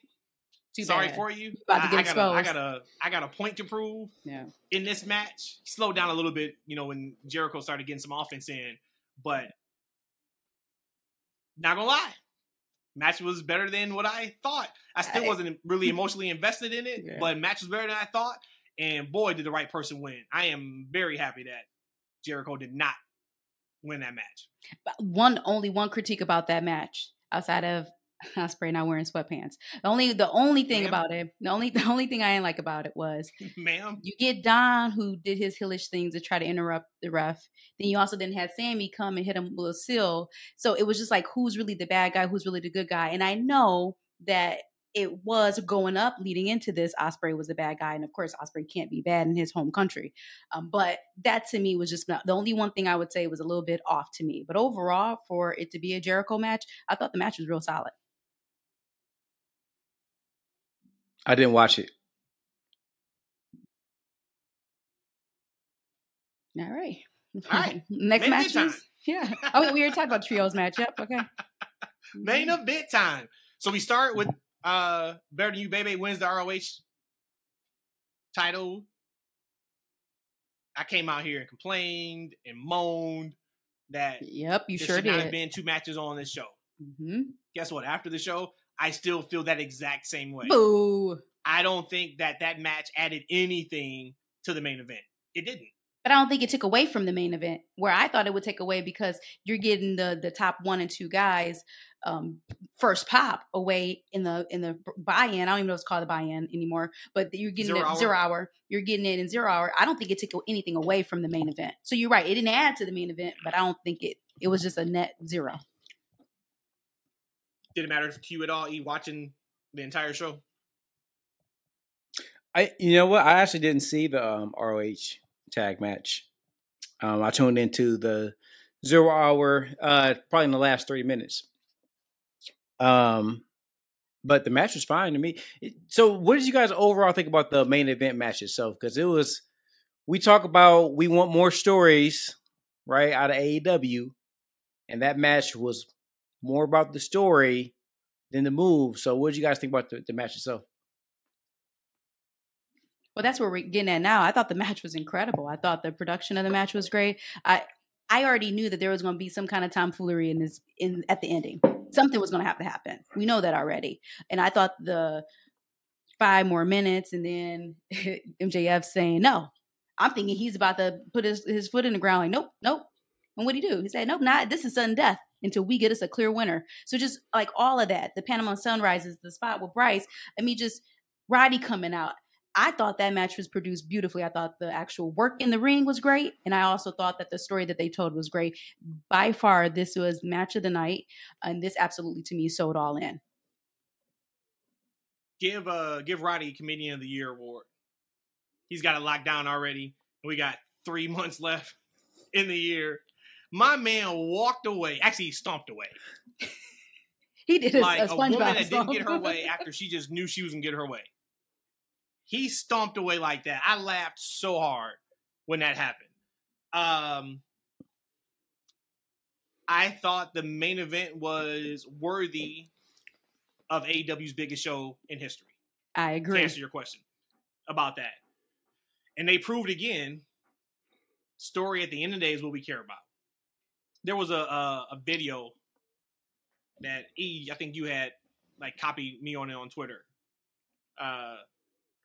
Too sorry bad. for you. About to I, get I got a, I got a, I got a point to prove." Yeah. in this match, slowed down a little bit, you know, when Jericho started getting some offense in. But not gonna lie, match was better than what I thought. I still wasn't *laughs* really emotionally invested in it, Yeah. but match was better than I thought. And boy, did the right person win. I am very happy that Jericho did not win that match. But one only one critique about that match outside of *laughs* Ospreay not wearing sweatpants. The only the only thing Ma'am? about it, the only *laughs* the only thing I didn't like about it was Ma'am, you get Don who did his hillish things to try to interrupt the ref. Then you also then had Sammy come and hit him with a seal. So it was just like who's really the bad guy, who's really the good guy. And I know that it was going up leading into this. Ospreay was a bad guy, and of course, Ospreay can't be bad in his home country. Um, but that to me was just not, the only one thing I would say was a little bit off to me. But overall, for it to be a Jericho match, I thought the match was real solid. I didn't watch it. All right. All right. *laughs* Next Main match. time. Yeah. Oh, we already talking about trios matchup. Okay. *laughs* Main event time. So we start with uh Better Than You Bay Bay wins the ROH title. I came out here and complained and moaned that Yep. You sure should not have been two matches on this show. hmm Guess what? After the show, I still feel that exact same way. Boo. I don't think that that match added anything to the main event. It didn't. But I don't think it took away from the main event, where I thought it would take away because you're getting the the top one and two guys um, first pop away in the in the buy-in. I don't even know if it's called the buy-in anymore, but you're getting Zero it hour. zero hour. You're getting it in zero hour. I don't think it took anything away from the main event. So you're right, it didn't add to the main event, but I don't think it it was just a net zero. Did it matter to you at all? You watching the entire show? I you know what? I actually didn't see the um, ROH tag match. Um, I tuned into the zero hour, uh, probably in the last thirty minutes. Um, but the match was fine to me. So, what did you guys overall think about the main event match itself? Because it was, we talk about we want more stories, right, out of AEW, and that match was more about the story than the move. So, what did you guys think about the, the match itself? Well, that's where we're getting at now. I thought the match was incredible. I thought the production of the match was great. I I already knew that there was going to be some kind of tomfoolery in this in at the ending. Something was going to have to happen. We know that already. And I thought the five more minutes and then *laughs* MJF saying no. I'm thinking he's about to put his, his foot in the ground like nope, nope. And what he do? He said, Nope, not this is sudden death until we get us a clear winner. So just like all of that, the Panama Sunrises, the spot with Bryce, I mean just Roddy coming out. I thought that match was produced beautifully. I thought the actual work in the ring was great. And I also thought that the story that they told was great. By far, this was match of the night. And this absolutely, to me, sold all in. Give uh give Roddy Comedian of the Year award. He's got it locked down already. We got three *laughs* months left in the year. My man walked away. Actually, he stomped away. *laughs* He did a, like a a, woman that didn't get her way after she just knew she was gonna get her way. He stomped away like that. I laughed so hard when that happened. Um, I thought the main event was worthy of AEW's biggest show in history. I To agree. answer your question about that, and they proved again. Story at the end of the day is what we care about. There was a a, a video that E, I think you had like copied me on it on Twitter uh,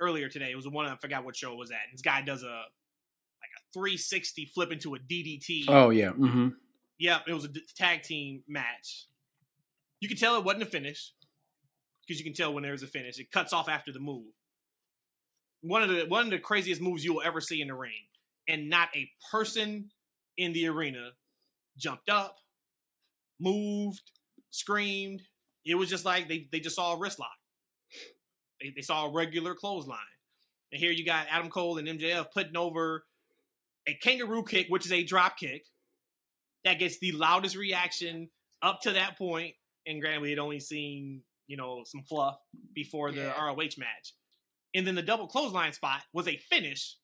earlier today. It was the one I forgot what show it was at. This guy does a like a 360 flip into a DDT. Oh yeah. Mm-hmm. Yep, it was a d- tag team match. You can tell it wasn't a finish because you can tell when there's a finish. It cuts off after the move. One of the one of the craziest moves you will ever see in the ring, and not a person in the arena jumped up, moved, screamed. It was just like they, they just saw a wrist lock. They, they saw a regular clothesline. And here you got Adam Cole and MJF putting over a kangaroo kick, which is a drop kick that gets the loudest reaction up to that point. And granted, we had only seen, you know, some fluff before the Yeah. ROH match. And then the double clothesline spot was a finish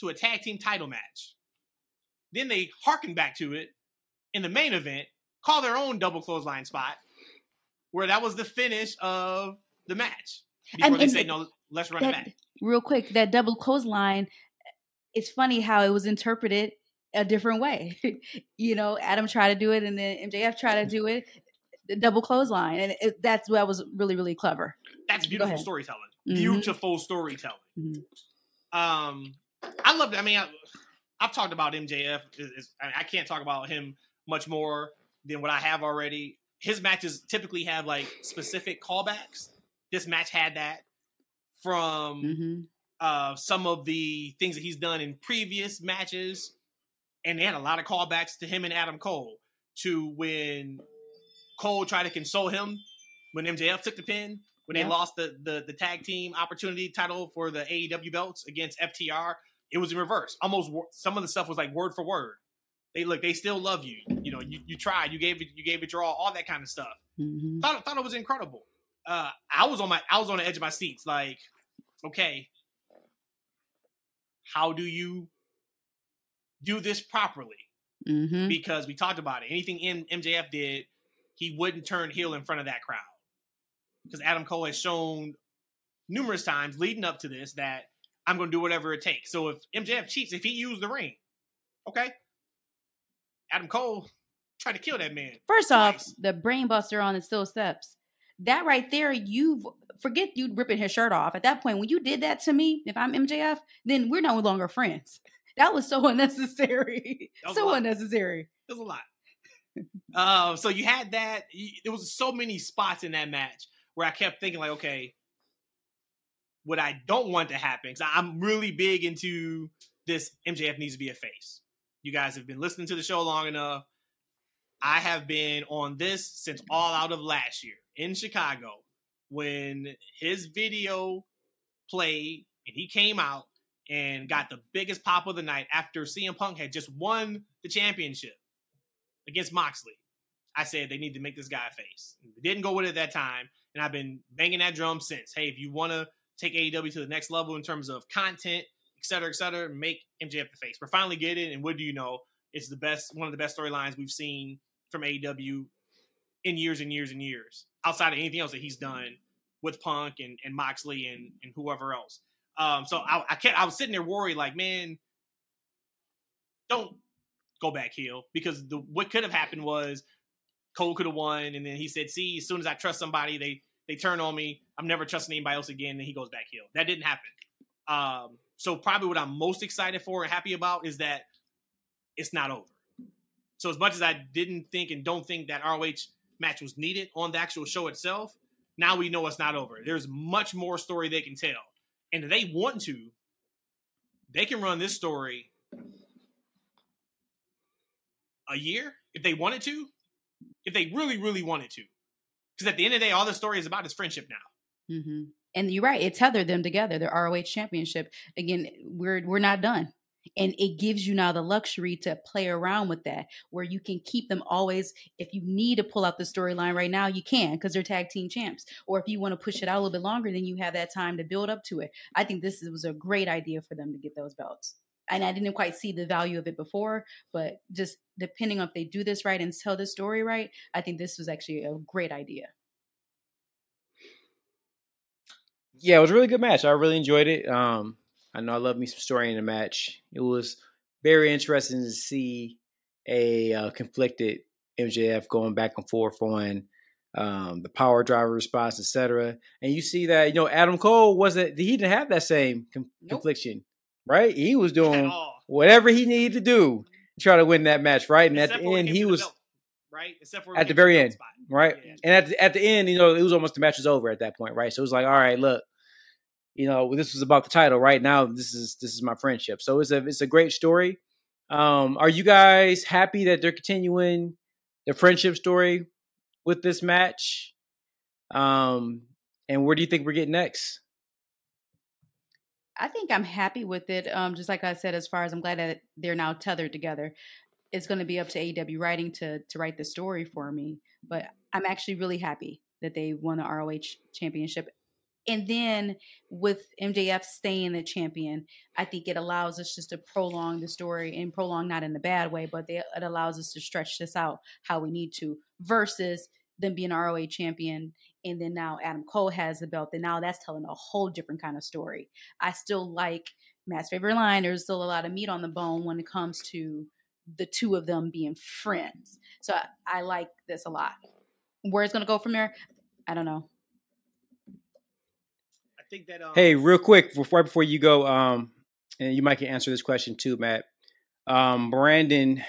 to a tag team title match. Then they harken back to it in the main event, call their own double clothesline spot, where that was the finish of the match. Before And- they and say, it- no, let's run it that, back. real quick, that double clothesline, it's funny how it was interpreted a different way. *laughs* you know, Adam tried to do it and then MJF tried to do it, the double clothesline. And it, that's that was really, really clever. That's beautiful storytelling. Mhm. Beautiful storytelling. Mhm. Um, I love. That. I mean, I, I've talked about MJF. Is- is- I, I can't talk about him much more than what I have already. His matches typically have like specific callbacks. This match had that from hmm uh, some of the things that he's done in previous matches, and they had a lot of callbacks to him and Adam Cole. To when Cole tried to console him when MJF took the pin, when they lost the, the the tag team opportunity title for the AEW belts against FTR. It was in reverse. Almost some of the stuff was like word for word. They look, they still love you. You know, you, you tried, you gave it, you gave it your all, all that kind of stuff. hmm Thought thought it was incredible. Uh, I was on my I was on the edge of my seats. Like, okay, how do you do this properly? hmm because we talked about it. Anything M- MJF did, he wouldn't turn heel in front of that crowd. Because Adam Cole has shown numerous times leading up to this that I'm going to do whatever it takes. So if MJF cheats, if he used the ring, okay, Adam Cole tried to kill that man. First off, the brainbuster on the still steps. That right there, you've forget you ripping his shirt off. At that point, when you did that to me, if I'm MJF, then we're no longer friends. *laughs* That was so unnecessary. Was so unnecessary. It was a lot. uh, so you had that. y- There was so many spots in that match where I kept thinking, like, okay, what I don't want to happen, because I'm really big into this MJF needs to be a face. You guys have been listening to the show long enough. I have been on this since all out of last year in Chicago when his video played and he came out and got the biggest pop of the night after CM Punk had just won the championship against Moxley. I said they need to make this guy a face. Didn't go with it at that time, and I've been banging that drum since. Hey, if you want to take AEW to the next level in terms of content, cetera, et cetera, make MJF the face. We're finally getting, and what do you know? It's the best, one of the best storylines we've seen from AEW in years and years and years, outside of anything else that he's done with Punk and, and Moxley and, and whoever else. Um, so I, I kept, I was sitting there worried, like, man, don't go back heel because the what could have happened was Cole could have won, and then he said, "See, as soon as I trust somebody, they they turn on me. I'm never trusting anybody else again." And he goes back heel. That didn't happen. Um, so probably what I'm most excited for and happy about is that it's not over. So as much as I didn't think and don't think that ROH match was needed on the actual show itself, now we know it's not over. There's much more story they can tell, and if they want to, they can run this story a year if they wanted to, if they really, really wanted to. Because at the end of the day, all the story is about is friendship now. hmm And you're right; it tethered them together. The ROH Championship. Again, we're we're not done, and it gives you now the luxury to play around with that, where you can keep them always. If you need to pull out the storyline right now, you can because they're tag team champs. Or if you want to push it out a little bit longer, then you have that time to build up to it. I think this was a great idea for them to get those belts. And I didn't quite see the value of it before, but just depending on if they do this right and tell the story right, I think this was actually a great idea. Yeah, it was a really good match. I really enjoyed it. Um, I know I love me some story in the match. It was very interesting to see a uh, conflicted MJF going back and forth on um, the power driver response, etc. And you see that you know Adam Cole wasn't he didn't have that same com- Nope. confliction, right? He was doing whatever he needed to do to try to win that match, right? And at the end, he was belt, right. Except for at the very end. spot. right? Yeah. And at the, at the end, you know, it was almost the match was over at that point, right? So it was like, all right, look, you know, this was about the title. Right now, this is this is my friendship. So it's a it's a great story. Um, are you guys happy that they're continuing the friendship story with this match? Um, and where do you think we're getting next? I think I'm happy with it. Um, just like I said, as far as I'm glad that they're now tethered together. It's going to be up to AEW writing to to write the story for me. But I'm actually really happy that they won the ROH championship. And then with MJF staying the champion, I think it allows us just to prolong the story and prolong not in the bad way, but they, it allows us to stretch this out how we need to versus them being ROH champion and then now Adam Cole has the belt. And now that's telling a whole different kind of story. I still like Matt's favorite line. There's still a lot of meat on the bone when it comes to the two of them being friends. So I, I like this a lot. Where it's gonna go from there, I don't know. I think that. Um, Hey, real quick, before before you go, um, and you might can answer this question too, Matt. Um, Brandon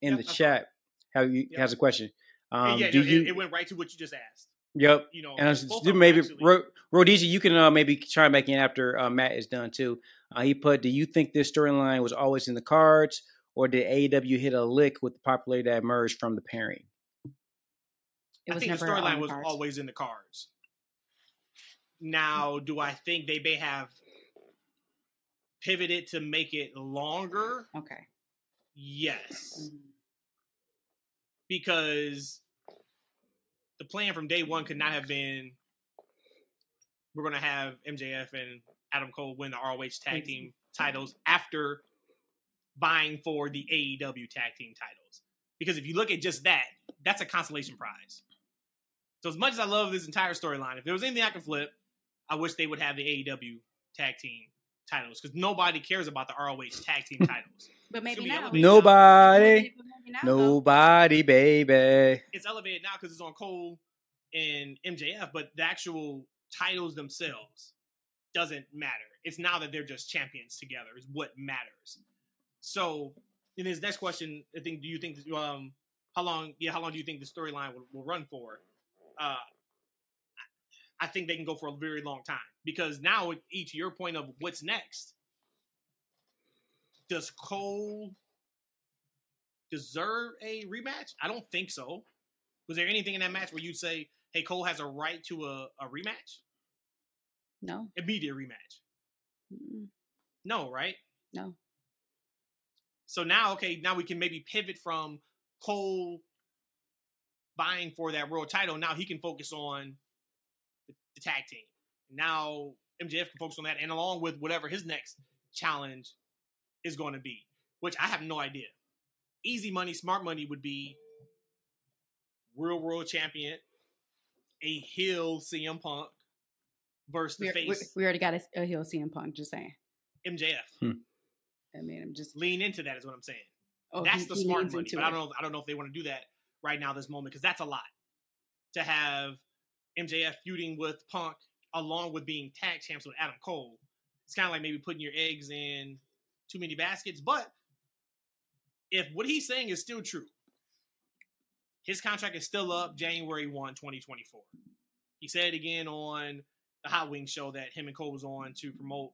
in Yeah, the chat have you Yeah. has a question. Um, yeah, do no, it- you? it, went right to what you just asked. yep. You know, And I was- do maybe actually- Ro- Rhodesia, you can uh, maybe try and make it after uh, Matt is done too. Uh, he put, "Do you think this storyline was always in the cards, or did AEW hit a lick with the popularity that emerged from the pairing?" It I think the storyline was cards. always in the cards. Now, do I think they may have pivoted to make it longer? Okay. Yes, Mhm. because the plan from day one could not have been we're going to have MJF and Adam Cole win the ROH tag team titles after vying for the AEW tag team titles. Because if you look at just that, that's a consolation prize. So as much as I love this entire storyline, if there was anything I could flip, I wish they would have the AEW tag team titles because nobody cares about the ROH tag team *laughs* titles. But maybe now. Nobody, now, nobody, baby. It's elevated now because it's on Cole and MJF, but the actual titles themselves doesn't matter. It's now that they're just champions together is what matters. So, in his next question, I think, do you think um how long? Yeah, how long do you think the storyline will, will run for? Uh, I think they can go for a very long time because now, E, to your point of what's next, does Cole deserve a rematch? I don't think so. Was there anything in that match where you'd say, "Hey, Cole has a right to a, a rematch, No. immediate rematch"? Mm-mm. No, right? No. So now, okay, now we can maybe pivot from Cole vying for that world title. Now he can focus on the, the tag team. Now MJF can focus on that, and along with whatever his next challenge is going to be, which I have no idea. Easy money, smart money would be real world champion, a heel CM Punk versus the We, we, face we already got a, a heel CM Punk. Just saying. MJF. Hmm. I mean, I'm just. Lean into that is what I'm saying. Oh, that's he- the he smart money. But I don't know. I don't know if they want to do that right now, this moment, because that's a lot to have MJF feuding with Punk along with being tag champs with Adam Cole. It's kind of like maybe putting your eggs in too many baskets. But if what he's saying is still true, his contract is still up January 1, 2024. He said again on the Hot Wings show that him and Cole was on to promote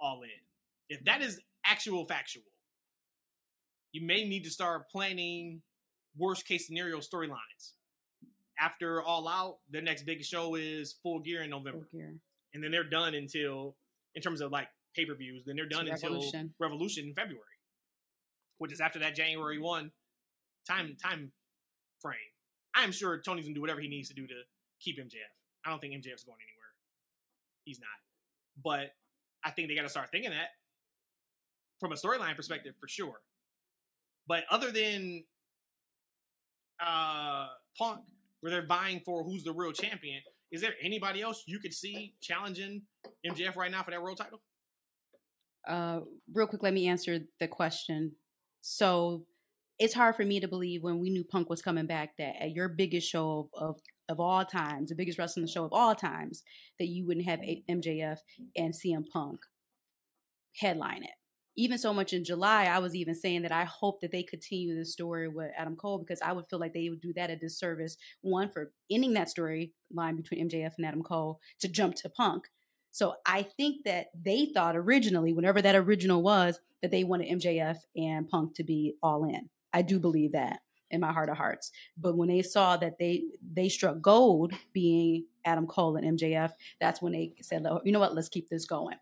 All In. If that is actual factual, you may need to start planning worst case scenario storylines. After All Out, their next big show is Full Gear in November, Full gear. and then they're done until, in terms of like pay per views, then they're done until Revolution. Revolution in February, which is after that January one time time frame. I am sure Tony's gonna do whatever he needs to do to keep MJF. I don't think MJF's going anywhere. He's not, but I think they got to start thinking that from a storyline perspective for sure. But other than uh Punk, where they're vying for who's the real champion, is there anybody else you could see challenging MJF right now for that world title? uh, real quick, let me answer the question. So it's hard for me to believe when we knew Punk was coming back that at your biggest show of, of, of all times, the biggest wrestling show of all times, that you wouldn't have MJF and CM Punk headline it. Even so much in July, I was even saying that I hope that they continue the story with Adam Cole because I would feel like they would do that a disservice. One, for ending that storyline between MJF and Adam Cole to jump to Punk. So I think that they thought originally, whenever that original was, that they wanted MJF and Punk to be all in. I do believe that in my heart of hearts. But when they saw that they they struck gold, being Adam Cole and MJF, that's when they said, "Oh, "You know what? Let's keep this going."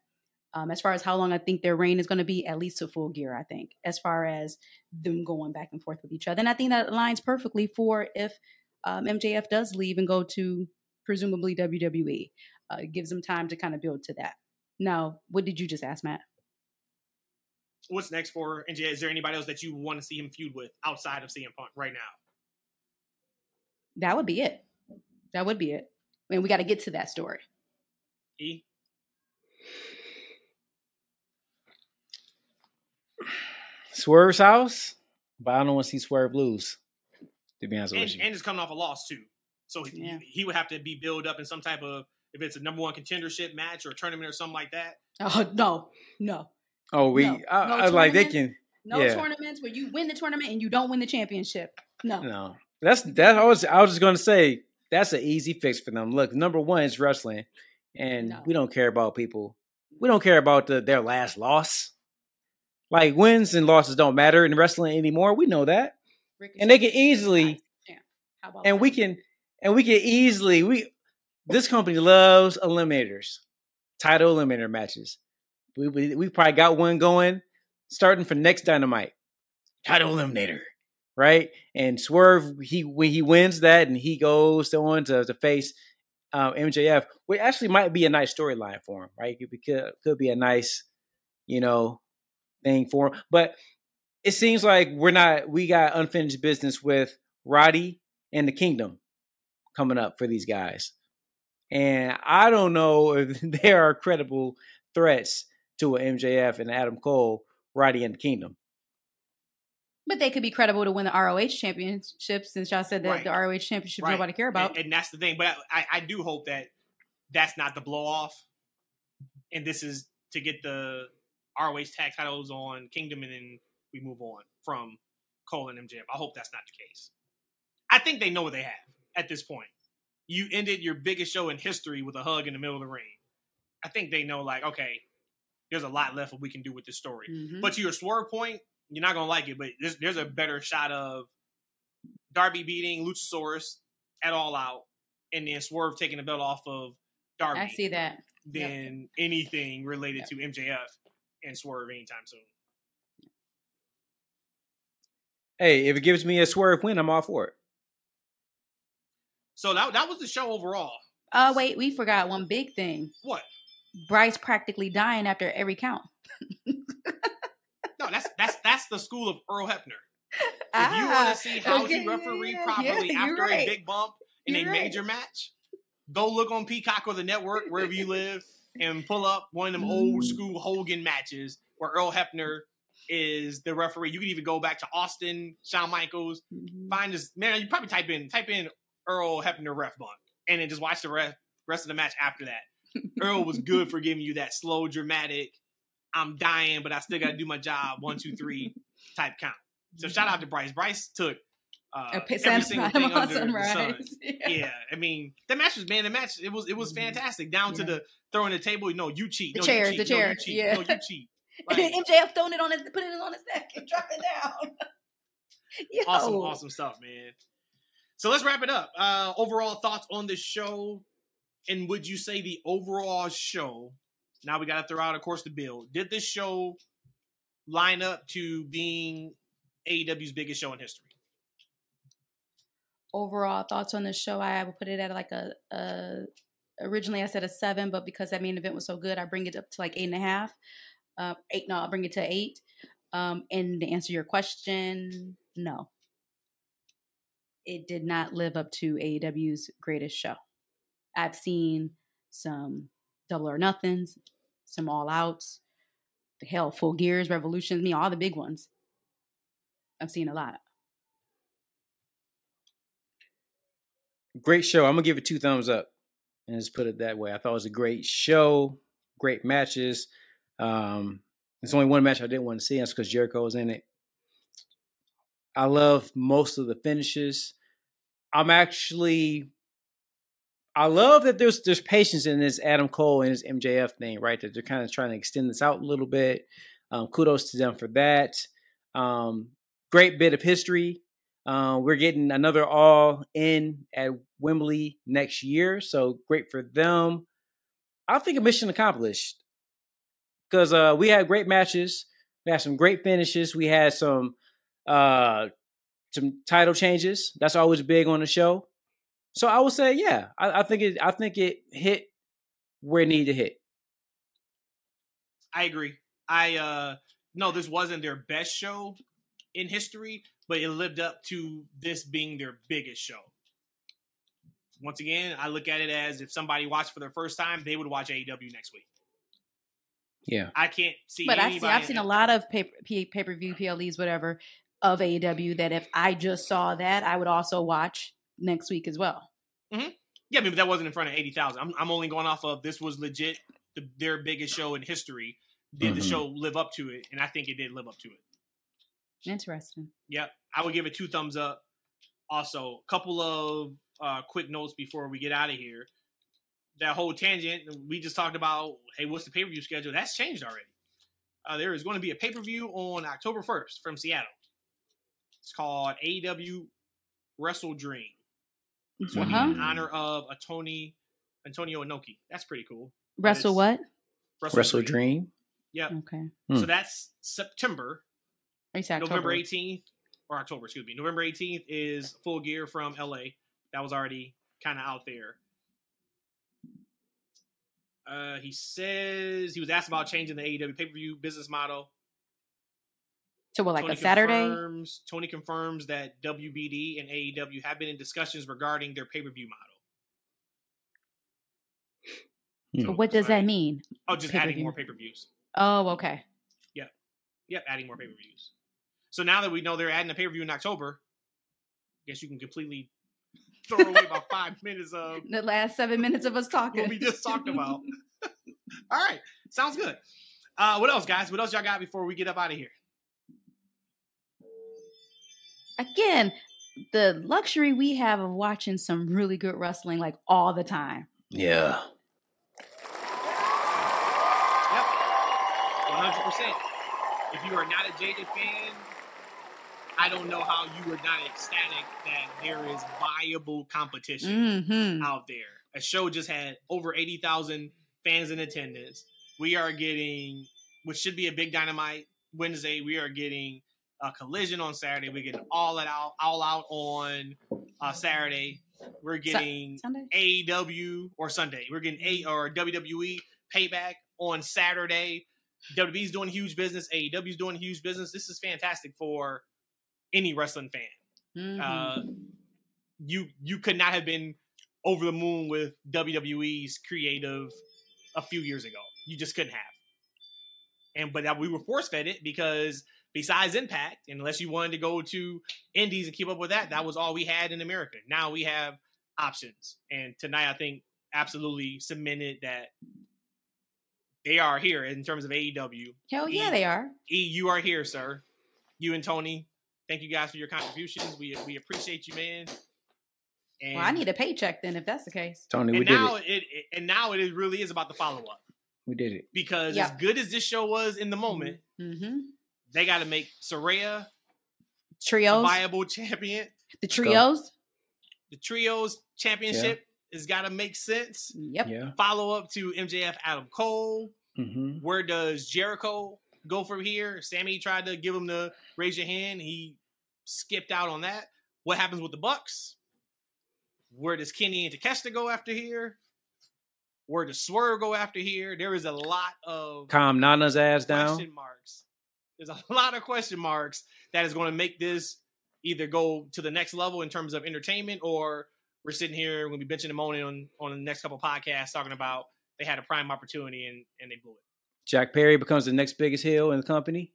Um, as far as how long I think their reign is going to be, at least to full gear, I think. As far as them going back and forth with each other, and I think that aligns perfectly for if um, MJF does leave and go to presumably WWE. Uh, it gives them time to kind of build to that. Now, what did you just ask, Matt? What's next for MJF? Is there anybody else that you want to see him feud with outside of CM Punk right now? That would be it. That would be it. And we got to get to that story. E? Swerve's house, but I don't want to see Swerve lose. To be honest And, with you, and is coming off a loss too. So he, Yeah. he would have to be built up in some type of if it's a number one contendership match or a tournament or something like that. Oh no, no, oh, we, no, I, no I was like they can. no Yeah. tournaments where you win the tournament and you don't win the championship. No, No, that's that. I was I was just gonna say that's an easy fix for them. Look, number one is wrestling, and No. we don't care about people. We don't care about the, their last loss. Like wins and losses don't matter in wrestling anymore. We know that, and they can easily Yeah. How about and we can and we can easily we this company loves eliminators, title eliminator matches. We, we we probably got one going starting for next Dynamite, title eliminator, right? And Swerve he when he wins that and he goes on to, to face um, MJF, which actually might be a nice storyline for him, right? It could could be a nice, you know, thing for him. But it seems like we're not we got unfinished business with Roddy and the Kingdom coming up for these guys. And I don't know *laughs* if there are credible threats to a MJF and Adam Cole, Roddy and the Kingdom. But they could be credible to win the ROH championship since y'all said that Right. the ROH championship Right. nobody care about. And, and that's the thing. But I, I do hope that that's not the blow off. And this is to get the ROH tag titles on Kingdom and then we move on from Cole and MJF. I hope that's not the case. I think they know what they have at this point. You ended your biggest show in history with a hug in the middle of the ring. I think they know, like, okay, there's a lot left that we can do with this story. Mhm. But to your swerve point, you're not gonna like it. But there's there's a better shot of Darby beating Luchasaurus at all out, and then Swerve taking the belt off of Darby I see that. than anything related to MJF and Swerve anytime soon. Hey, if it gives me a swerve win, I'm all for it. So that that was the show overall. Uh, wait, we forgot one big thing. What? Bryce practically dying after every count. No, that's that's that's the school of Earl Hebner. *laughs* If you Ah, want to see how okay, he refereed yeah, properly yeah, after right. a big bump in You're a right. major match, go look on Peacock or the network wherever you live and pull up one of them Mm. old school Hogan matches where Earl Hebner is the referee. You can even go back to Austin, Shawn Michaels, Mhm. find this man. You probably type in type in Earl Hebner ref bump and then just watch the ref, rest of the match after that. *laughs* Earl was good for giving you that slow, dramatic. I'm dying, but I still got to do my job. One, two, three type count. So shout out to Bryce. Bryce took uh, A every single *laughs* thing under the sun. Sunrise. *laughs* Yeah, I mean the match was man. The match it was it was Mhm. fantastic. Down to the throwing the table. No, you cheat. The no, chairs, you the cheat. No, you cheat. yeah. No, you *laughs* cheat. And Like, MJF throwing it on his, putting it on his neck and dropping it down. Yo. awesome, awesome stuff, man. So let's wrap it up. Uh, overall thoughts on the show, and would you say the overall show? Now we got to throw out, of course, the bill. Did this show line up to being AEW's biggest show in history? Overall thoughts on the show, I would put it at like a, a originally I said a seven, but because that main event was so good, I bring it up to like eight and a half. Uh, eight, no, I'll bring it to eight. Um, and to answer your question, no, it did not live up to AEW's greatest show. I've seen some double or nothings, some all outs, the hell, full gears, revolutions, me, all the big ones. I've seen a lot. Great show. I'm gonna give it two thumbs up, and just put it that way. I thought it was a great show, great matches. Um, there's only one match I didn't want to see, and that's because Jericho was in it. I love most of the finishes. I'm actually, I love that there's there's patience in this Adam Cole and his MJF thing, right? That they're kind of trying to extend this out a little bit. Um, kudos to them for that. Um, great bit of history. Uh, we're getting another all in at Wembley next year, so great for them. I think a mission accomplished because uh, we had great matches. We had some great finishes. We had some uh, some title changes. That's always big on the show. So I would say, yeah, I, I think it. I think it hit where it needed to hit. I agree. I uh no, this wasn't their best show in history, but it lived up to this being their biggest show. Once again, I look at it as if somebody watched for their first time, they would watch AEW next week. Yeah, I can't see. But I've anybody seen, I've seen a lot of pay pay per view PLEs, whatever, of AEW that if I just saw that, I would also watch next week as well. Mm-hmm. Yeah, I mean, but that wasn't in front of eighty thousand. I'm, I'm only going off of this was legit the, their biggest show in history. Did the Mhm. show live up to it? And I think it did live up to it. Interesting. Yep, I would give it two thumbs up. Also, a couple of uh, quick notes before we get out of here. That whole tangent we just talked about. Hey, what's the pay per view schedule? That's changed already. Uh, there is going to be a pay per view on October first from Seattle. It's called AEW Wrestle Dream. So Uh-huh. in honor of a Tony Antonio Inoki. That's pretty cool. Wrestle what? Wrestle Dream. Yep. Okay. Hmm. So that's September. Are you saying November 18th or October, excuse me. November 18th is Full Gear from LA. That was already kind of out there. Uh, he says he was asked about changing the AEW pay per view business model. So what, like Tony a Saturday? Confirms, Tony confirms that WBD and AEW have been in discussions regarding their pay per view model. Hmm. So, What does that mean? Oh, just adding Pay-per-view. more pay per views. Oh, okay. Yep. Yep, adding more pay per views. So now that we know they're adding a pay per view in October, I guess you can completely throw away about *laughs* five minutes of The last seven minutes of us talking. what we just talked about. *laughs* All right, sounds good. Uh, what else, guys? What else y'all got before we get up out of here? Again, the luxury we have of watching some really good wrestling like all the time. Yeah. Yep, one hundred percent. If you are not a jaded fan, I don't know how you are not ecstatic that there is viable competition Mm-hmm. out there. A show just had over eighty thousand fans in attendance. We are getting, which should be a big dynamite Wednesday. We are getting a collision on Saturday. We're getting all it out, all out on uh, Saturday. We're getting Sunday? AEW or Sunday. We're getting A or WWE payback on Saturday. WWE's doing huge business. AEW's doing huge business. This is fantastic for any wrestling fan. Mhm. Uh, you you could not have been over the moon with WWE's creative a few years ago. You just couldn't have. And but that we were force fed it because besides Impact, unless you wanted to go to Indies and keep up with that, that was all we had in America. Now we have options, and tonight I think absolutely cemented that they are here in terms of AEW. Hell yeah, they are. E, you are here, sir. You and Tony. Thank you guys for your contributions. We we appreciate you, man. And, Well, I need a paycheck then if that's the case. Tony, we and did now it. it. it and now it is- really is about the follow up We did it. because Yeah. as good as this show was in the moment, Mm-hmm. they got to make Saraya a Trios. viable champion. The trios. The trios championship has got to make sense. Yep. Yeah. Follow up to MJF Adam Cole. Mm-hmm. Where does Jericho go from here? Sammy tried to give him the raise your hand. He skipped out on that. What happens with the Bucks? Where does Kenny and Takeshita go after here? Where does Swerve go after here? There is a lot of Calm Nana's ass down. question marks. There's a *laughs* lot of question marks that is going to make this either go to the next level in terms of entertainment, or we're sitting here we're going to be benching and moaning on on the next couple podcasts talking about they had a prime opportunity and and they blew it. Jack Perry becomes the next biggest heel in the company.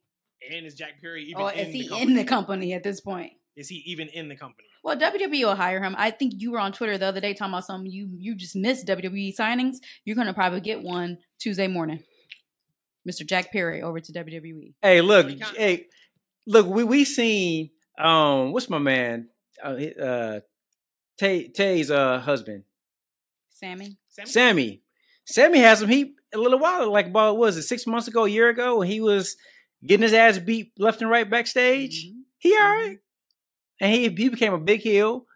And is Jack Perry even Or in is he the company? in the company at this point? Is he even in the company? Well, WWE will hire him. I think you were on Twitter the other day talking about something you you just missed WWE signings. You're gonna probably get one Tuesday morning. Mr. Jack Perry over to. WWE. Hey, look, Tony hey, look, we we seen um what's my man? Uh, uh Tay Tay's uh husband. Sammy. Sammy? Sammy. Sammy has him. He a little while, like about what was it six months ago, a year ago, when he was getting his ass beat left and right backstage. Mhm. He all right, and he he became a big heel.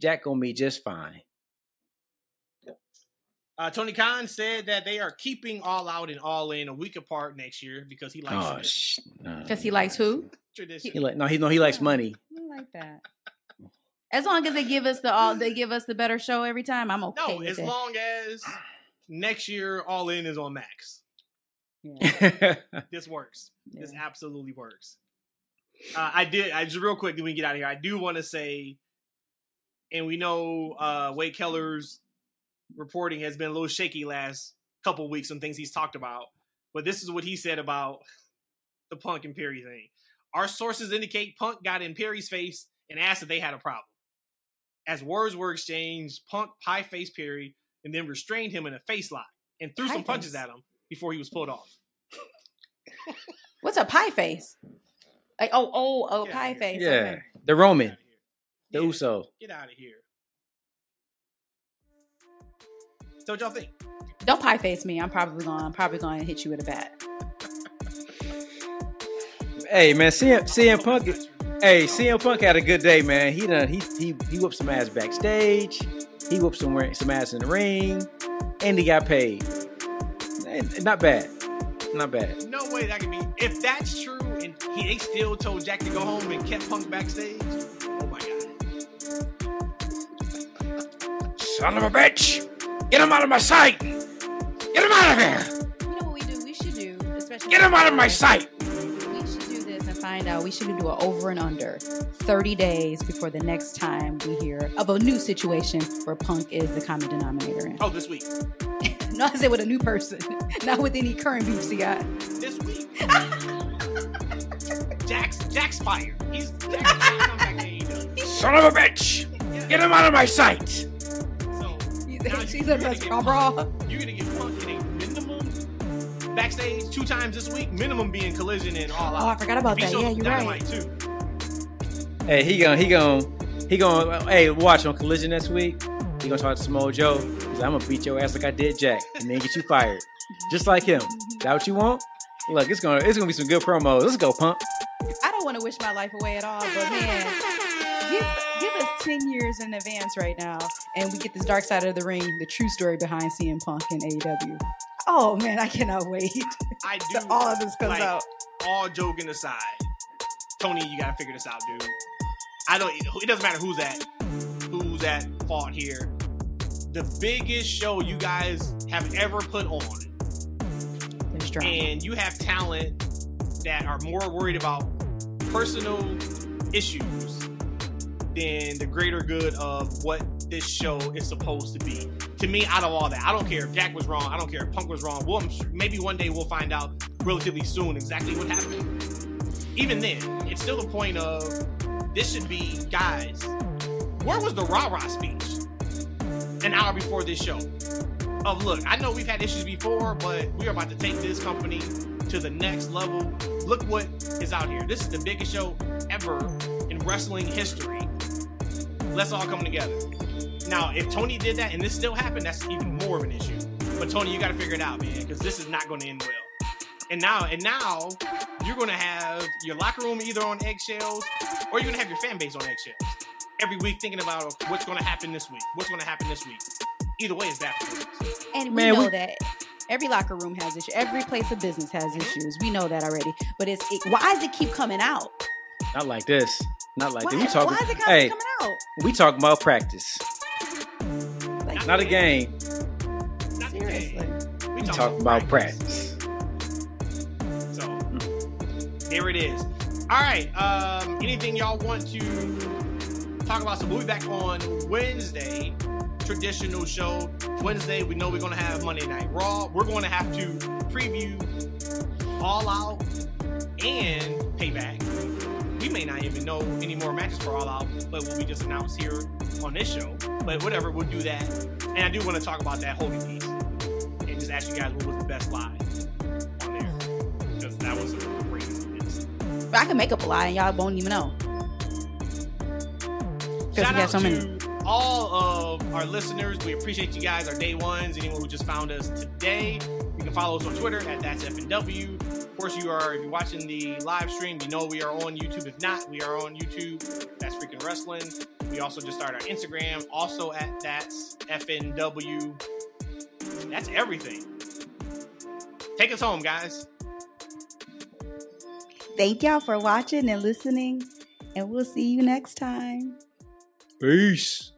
Jack gonna be just fine. Uh, Tony Khan said that they are keeping All Out and All In a week apart next year because he likes Oh, sh- no. Because he likes who? tradition. He like no, he no, he likes money. I like that. As long as they give us the *sighs* all, they give us the better show every time. I'm okay. No, with as it. long as *sighs* *sighs* next year All In is on Max. Yeah. *laughs* This works. This absolutely works. Uh, I did. I just real quick. Then we get out of here. I do want to say, and we know uh, Wade Keller's reporting has been a little shaky last couple weeks on things he's talked about. But this is what he said about *laughs* the Punk and Perry thing. Our sources indicate Punk got in Perry's face and asked if they had a problem. As words were exchanged, Punk pie faced Perry and then restrained him in a face lock and threw some punches face? at him before he was pulled off. *laughs* What's a pie face? Like oh oh oh Get pie face. yeah, Okay. the Roman, the. Yeah, Uso. Get out of here. So what y'all think? Don't pie face me. I'm probably going. I'm probably going to hit you with a bat. Hey man, CM, CM Punk. Hey, CM Punk had a good day, man. He done he he he whooped some ass backstage. He whooped some some ass in the ring. and he got paid. And Not bad. Not bad. No way that could be. If that's true, and he they still told Jack to go home and kept Punk backstage. Oh my god. Son of a bitch! Get him out of my sight! Get him out of here! You know what we do? We should do, especially Get him out of my sight! Find out. We should do an over and under 30 days before the next time we hear of a new situation where punk is the common denominator. In. Oh, this week. *laughs* No, I said with a new person, *laughs* not with any current beefs he got. This week. *laughs* Jack's Jack's fired. He's Jack's come back to AEW. Son of a bitch! Get him out of my sight! So She's, now she's a gonna dress get bra Punk- bra. You're gonna get Punk in a minimum backstage two times this week. Minimum being collision and all out. Oh, I forgot about that. Yeah, you're Dynamite, right. Too. Hey, he gonna he gonna he gonna hey watch on Collision next week. He gonna talk to Samoa Joe. He's like, I'm gonna beat your ass like I did Jack, and then get you fired, just like him. Is that what you want? Look, it's gonna it's gonna be some good promos. Let's go, pump. I don't want to wish my life away at all, but man, give, give us 10 years in advance right now, and we get this dark side of the ring, the true story behind CM Punk and AEW. Oh man, I cannot wait I *laughs* do. all of this comes like, out. all joking aside, Tony, you gotta figure this out, dude. I don't. It doesn't matter who's at who's at fault here. The biggest show you guys have ever put on, and you have talent that are more worried about personal issues than the greater good of what this show is supposed to be. To me, out of all that, I don't care if Jack was wrong. I don't care if Punk was wrong. Well, sure- maybe one day we'll find out relatively soon exactly what happened. Even then, it's still the point of this should be, guys. Where was the rah rah speech an hour before this show? Of look, I know we've had issues before, but we are about to take this company to the next level. Look what is out here. This is the biggest show ever in wrestling history. Let's all come together. Now, if Tony did that and this still happened, that's even more of an issue. But Tony, you got to figure it out, man, because this is not going to end well. And now, and now, you're going to have your locker room either on eggshells, or you're going to have your fan base on eggshells every week, thinking about what's going to happen this week. What's going to happen this week? Either way, is bad for business. And we Man, know we- that every locker room has issues. Every place of business has mm-hmm. issues. We know that already. But it's it, why does it keep coming out? Not like this. Not like Why, this. We talking. why is it Hey, coming out? we talking about practice, Like, not a game. Not the seriously. game. We talking about practice. So there it is. All right. Um, anything y'all want to talk about? So we'll be back on Wednesday. Traditional show. Wednesday, we know we're gonna have Monday Night Raw. We're going to have to preview All Out and Payback. We may not even know any more matches for All Out, but will we just announced here on this show? But whatever, we'll do that. And I do want to talk about that Hogan piece and just ask you guys what was the best lie on there because that was a craziness. But I can make up a lie and y'all won't even know. Shout out so to all of our listeners. We appreciate you guys, our day ones, anyone who just found us today. You can follow us on Twitter at that's FNW. Of course, you are if you're watching the live stream, you know we are on YouTube. If not, we are on YouTube. That's freaking wrestling. We also just started our Instagram, also at that's FNW. That's everything. Take us home, guys. Thank y'all for watching and listening. And we'll see you next time. Peace.